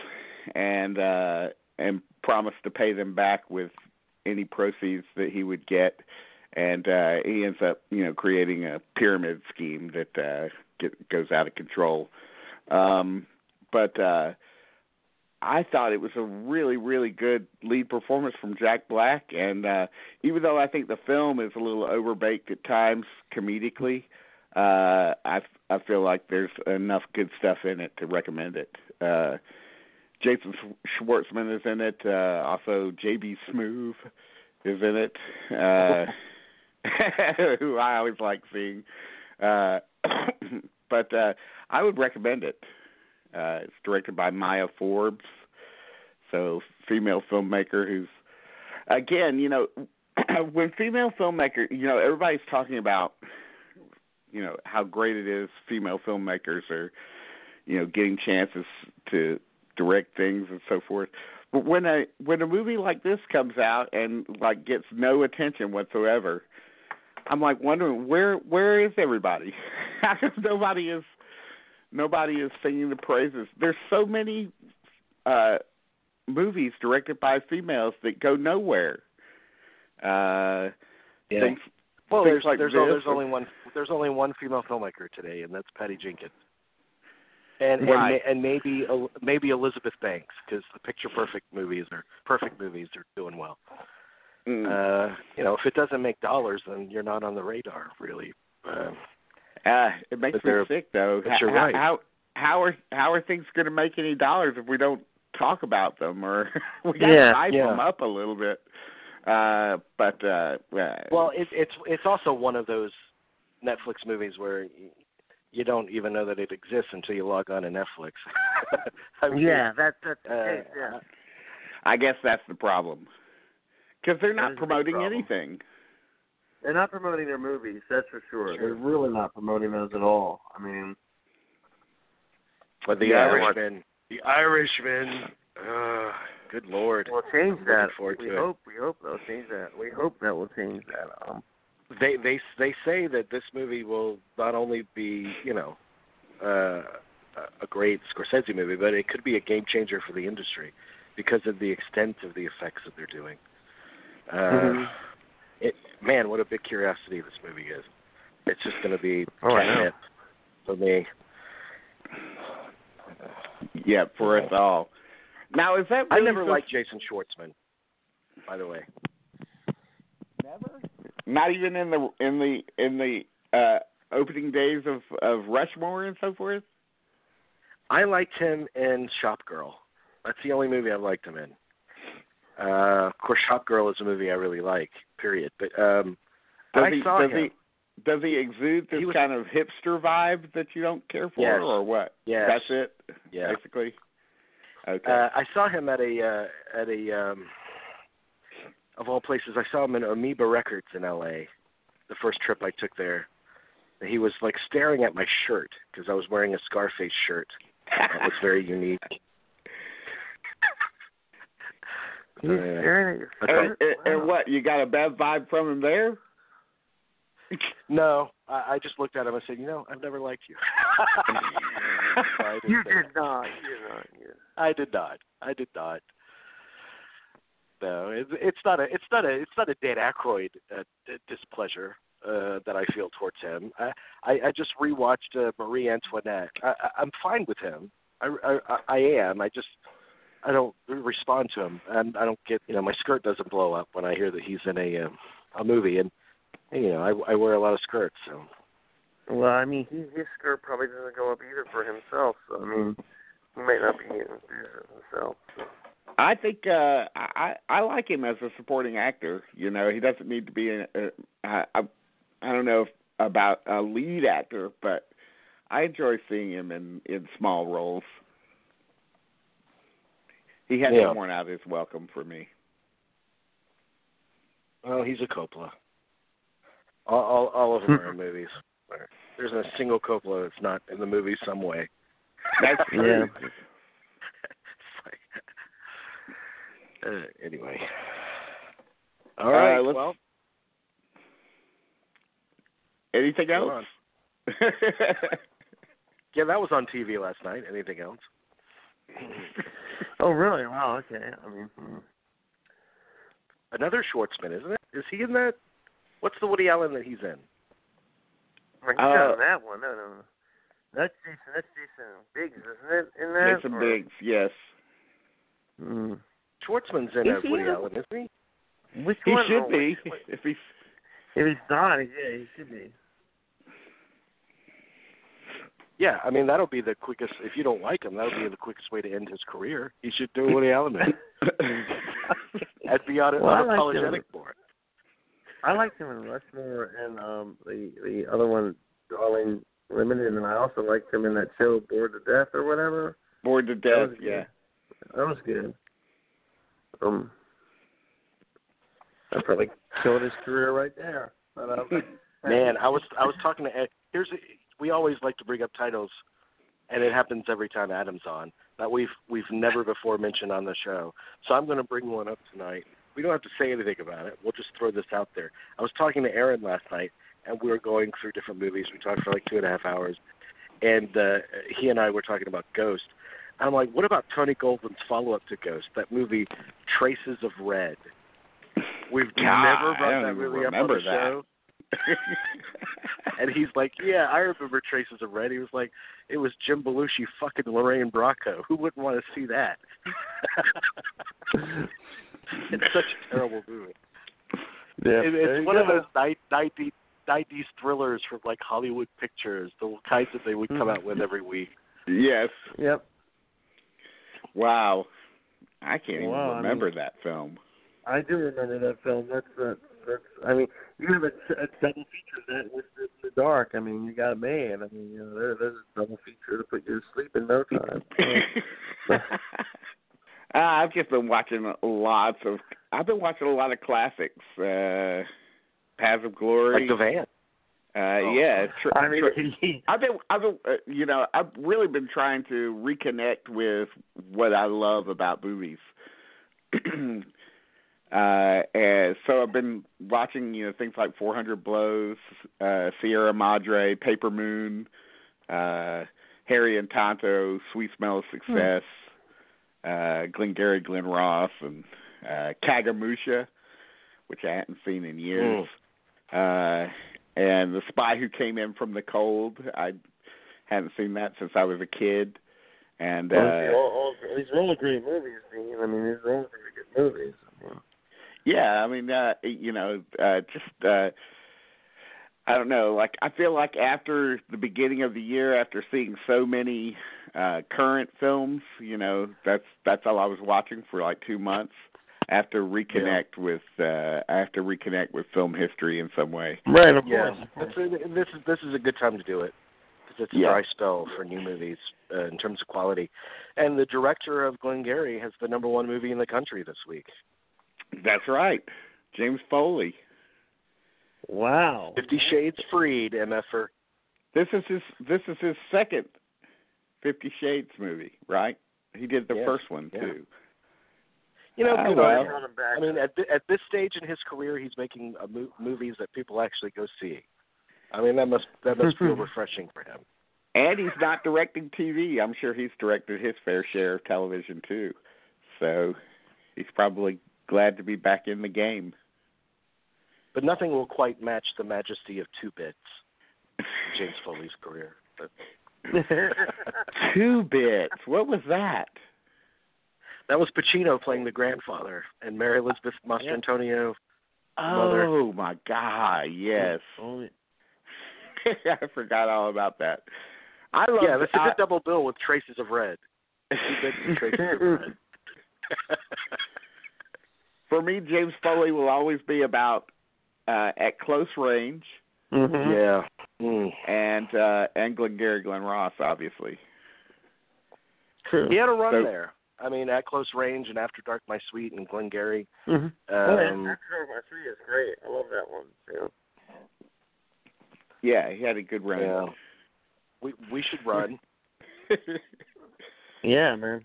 and uh, and promise to pay them back with any proceeds that he would get. And uh, he ends up, you know, creating a pyramid scheme that uh, get, goes out of control. Um, but uh, I thought it was a really, really good lead performance from Jack Black. And uh, even though I think the film is a little overbaked at times comedically, uh, I I feel like there's enough good stuff in it to recommend it. Uh, Jason Schwartzman is in it. Uh, also, JB Smoove is in it, uh, (laughs) who I always like seeing. Uh, (coughs) but uh, I would recommend it. Uh, it's directed by Maya Forbes, so female filmmaker who's again, you know, (clears throat) when female filmmaker, you know, everybody's talking about you know how great it is female filmmakers are you know getting chances to direct things and so forth. But when a when a movie like this comes out and like gets no attention whatsoever i'm like wondering where where is everybody? (laughs) Nobody is nobody is singing the praises there's so many uh movies directed by females that go nowhere uh yeah. things well, things there's like there's, this there's are- only one there's only one female filmmaker today, and that's Patty Jenkins. And Right. and, and maybe maybe Elizabeth Banks because the Pitch Perfect movies are perfect movies are doing well. mm. Uh, you know, if it doesn't make dollars, then you're not on the radar, really. Uh, Uh, it makes But me sick though. but you're how, right. how how are how are things going to make any dollars if we don't talk about them or (laughs) we got to Yeah, hype yeah. them up a little bit? Uh, but uh, Well, it, it's it's also one of those Netflix movies where you don't even know that it exists until you log on to Netflix. (laughs) I mean, yeah, that's that's uh, yeah. I guess that's the problem because they're not is a big promoting problem. anything. They're not promoting their movies, that's for sure. Sure. They're really not promoting those at all. I mean, But the Yeah, Irishman, the Irishman. Uh, good lord. we'll change Looking that. we to it. hope we hope they'll change that. We hope that will change that. Um, They they they say that this movie will not only be you know uh, a great Scorsese movie, but it could be a game changer for the industry because of the extent of the effects that they're doing. Uh, Mhm. It, man, what a big curiosity this movie is. It's just going to be Oh, I know. catnip for me. Yeah, for us all. Now is that I never so- liked Jason Schwartzman, by the way. Never. Not even in the in the in the uh opening days of of Rushmore and so forth. I liked him in Shop Girl. That's the only movie I've liked him in. Uh, of course, Shop Girl is a movie I really like. Period. But um, Does I he saw does him. he does he exude this He was- kind of hipster vibe that you don't care for, Yes. or what? Yes. That's it. Yeah. Basically. Okay. Uh, I saw him at a uh, at a um, of all places. I saw him in Amoeba Records in L.A. The first trip I took there. And He was like staring at my shirt because I was wearing a Scarface shirt. That was very unique. He's staring at your That's and, shirt? and, and what? You got a bad vibe from him there? No, I, I just looked at him and said, "You know, I've never liked you." (laughs) I didn't You did not. (laughs) You did not. You did. I did not. I did not. No, it's it's not a it's not a it's not a Dan Aykroyd uh, d- displeasure uh, that I feel towards him. I I, I just rewatched uh, Marie Antoinette. I, I, I'm fine with him. I, I I am. I just I don't respond to him, and I don't get you know my skirt doesn't blow up when I hear that he's in a um, a movie, and you know I I wear a lot of skirts, so Well, I mean, he, his skirt probably doesn't go up either for himself. So I mean, he might not be enthusiastic himself. So. I think uh I I like him as a supporting actor. You know, he doesn't need to be in a, I I I don't know if, about a lead actor, but I enjoy seeing him in in small roles. He hasn't Yeah. worn out his welcome for me. well he's a Coppola. All all, all of them are in (laughs) movies. There's a single Coppola that's not in the movie some way. That's (laughs) true. Yeah. Like- uh, anyway. All right. Well, Anything else? on. Yeah, that was on TV last night. Anything else? (laughs) Oh, really? Wow. Okay. I mean, hmm. Another Schwartzman, isn't it? Is he in that? What's the Woody Allen that he's in? Well, he's Uh, not in that one. No, no, no. That's Jason. That's Jason Biggs, isn't it? In that? Jason or- Biggs, yes. Hmm. Schwartzman's in Is a Woody Allen, isn't he? Which He one? should Oh, be which- (laughs) if he's If he's not, yeah, he should be. Yeah, I mean that'll be the quickest. If you don't like him, that'll be the quickest way to end his career. He should do Woody Allen. (laughs) I'd be un- Well, I like unapologetic him. for it. I liked him in Rushmore and um the the other one, Darjeeling Limited, and I also liked him in that show Bored to Death or whatever. bored to death, was yeah. That was good. Um, that probably killed his career right there. But, um, (laughs) Man, I was I was talking to Ed. Here's a, we always like to bring up titles, and it happens every time Adam's on that we've we've never before mentioned on the show. So I'm going to bring one up tonight. We don't have to say anything about it. We'll just throw this out there. I was talking to Aaron last night, and we were going through different movies. We talked for like two and a half hours, and uh, he and I were talking about Ghost. And I'm like, what about Tony Goldwyn's follow-up to Ghost? That movie, Traces of Red. We've God, never brought that movie up on remember the that. show. (laughs) And he's like, "Yeah, I remember Traces of Red." He was like, "It was Jim Belushi fucking Lorraine Bracco. Who wouldn't want to see that?" (laughs) it's such a terrible movie. yeah, It, it's you one of those night nineties nineties thrillers from like Hollywood Pictures, the kinds that they would come mm-hmm. out with every week. yes. Yep. Wow. I can't Wow, I even remember that film. I do remember that film. That's that's. That's I mean, you have a, a double feature that with the, the dark. I mean, you got a man. I mean, you know, there, there's a double feature to put you to sleep in no time. (laughs) uh, (laughs) I've just been watching lots of. I've been watching a lot of classics. Uh Paths of Glory. Like the van. Uh, oh, yeah, tr- I mean, I've been, I've been, uh, you know, I've really been trying to reconnect with what I love about movies. (clears throat) uh, and so I've been watching, you know, things like 400 Blows, uh, Sierra Madre, Paper Moon, uh, Harry and Tonto, Sweet Smell of Success, hmm. uh, Glengarry Glen Ross, and uh, Kagemusha, which I hadn't seen in years. Mm. Uh, and The Spy Who Came In from the Cold. I hadn't seen that since I was a kid. And uh, all, all, these are all great movies. I mean, these are all very good movies. Yeah, I mean, uh, you know, uh, just uh, I don't know. Like, I feel like after the beginning of the year, after seeing so many uh current films, you know, that's that's all I was watching for like two months. After reconnect yeah. with uh I have to reconnect with film history in some way. Right, of yeah. course. this is this is a good time to do it because it's a yeah. dry spell for new movies uh, in terms of quality. And the director of Glengarry has the number one movie in the country this week. That's right, James Foley. Wow. Fifty Shades Freed, MFer. This is his this is his second Fifty Shades movie, right? He did the yes. first one yeah. too. You know, uh, well, I mean, at th- at this stage in his career, he's making uh, mo- movies that people actually go see. I mean, that must that must feel (laughs) refreshing for him. And he's not directing TV. I'm sure he's directed his fair share of television too. So he's probably glad to be back in the game. But nothing will quite match the majesty of Two Bits, James Foley's career. (laughs) Two Bits. What was that? That was Pacino playing the grandfather, and Mary Elizabeth Mastrantonio. Mother. Oh my God! Yes. Oh, oh (laughs) I forgot all about that. I love. Yeah, this is a double bill with traces of red. traces of (laughs) red. For me, James Foley will always be about uh, at close range. Mm-hmm. Yeah. Mm. And uh, and Glengarry Glen Ross, obviously. True. He had a run So- there. I mean, at close range and After Dark, My Sweet, and Glengarry. Mm-hmm. Um, oh, yeah, After Dark, My Sweet is great. I love that one too. Yeah, he had a good run. yeah. We we should run. (laughs) Yeah, man.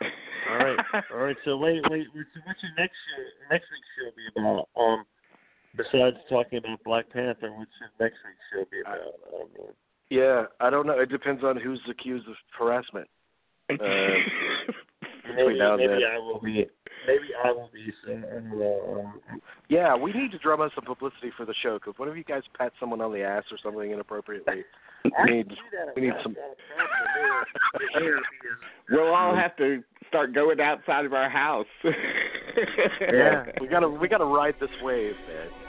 (laughs) All right, all right. So wait, wait. So what's your next show? Next week's show be about? Um, besides talking about Black Panther, what's your next week's show be about? I don't know. Yeah, I don't know. It depends on who's accused of harassment. (laughs) Uh, maybe maybe. I will be. Maybe I will be. So I don't know. Um, Yeah, we need to drum up some publicity for the show. Because what if you guys pat someone on the ass or something inappropriately? (laughs) We need we need some- Black Panther. There, we'll all have to start going outside of our house. (laughs) Yeah. we gotta we gotta ride this wave, man.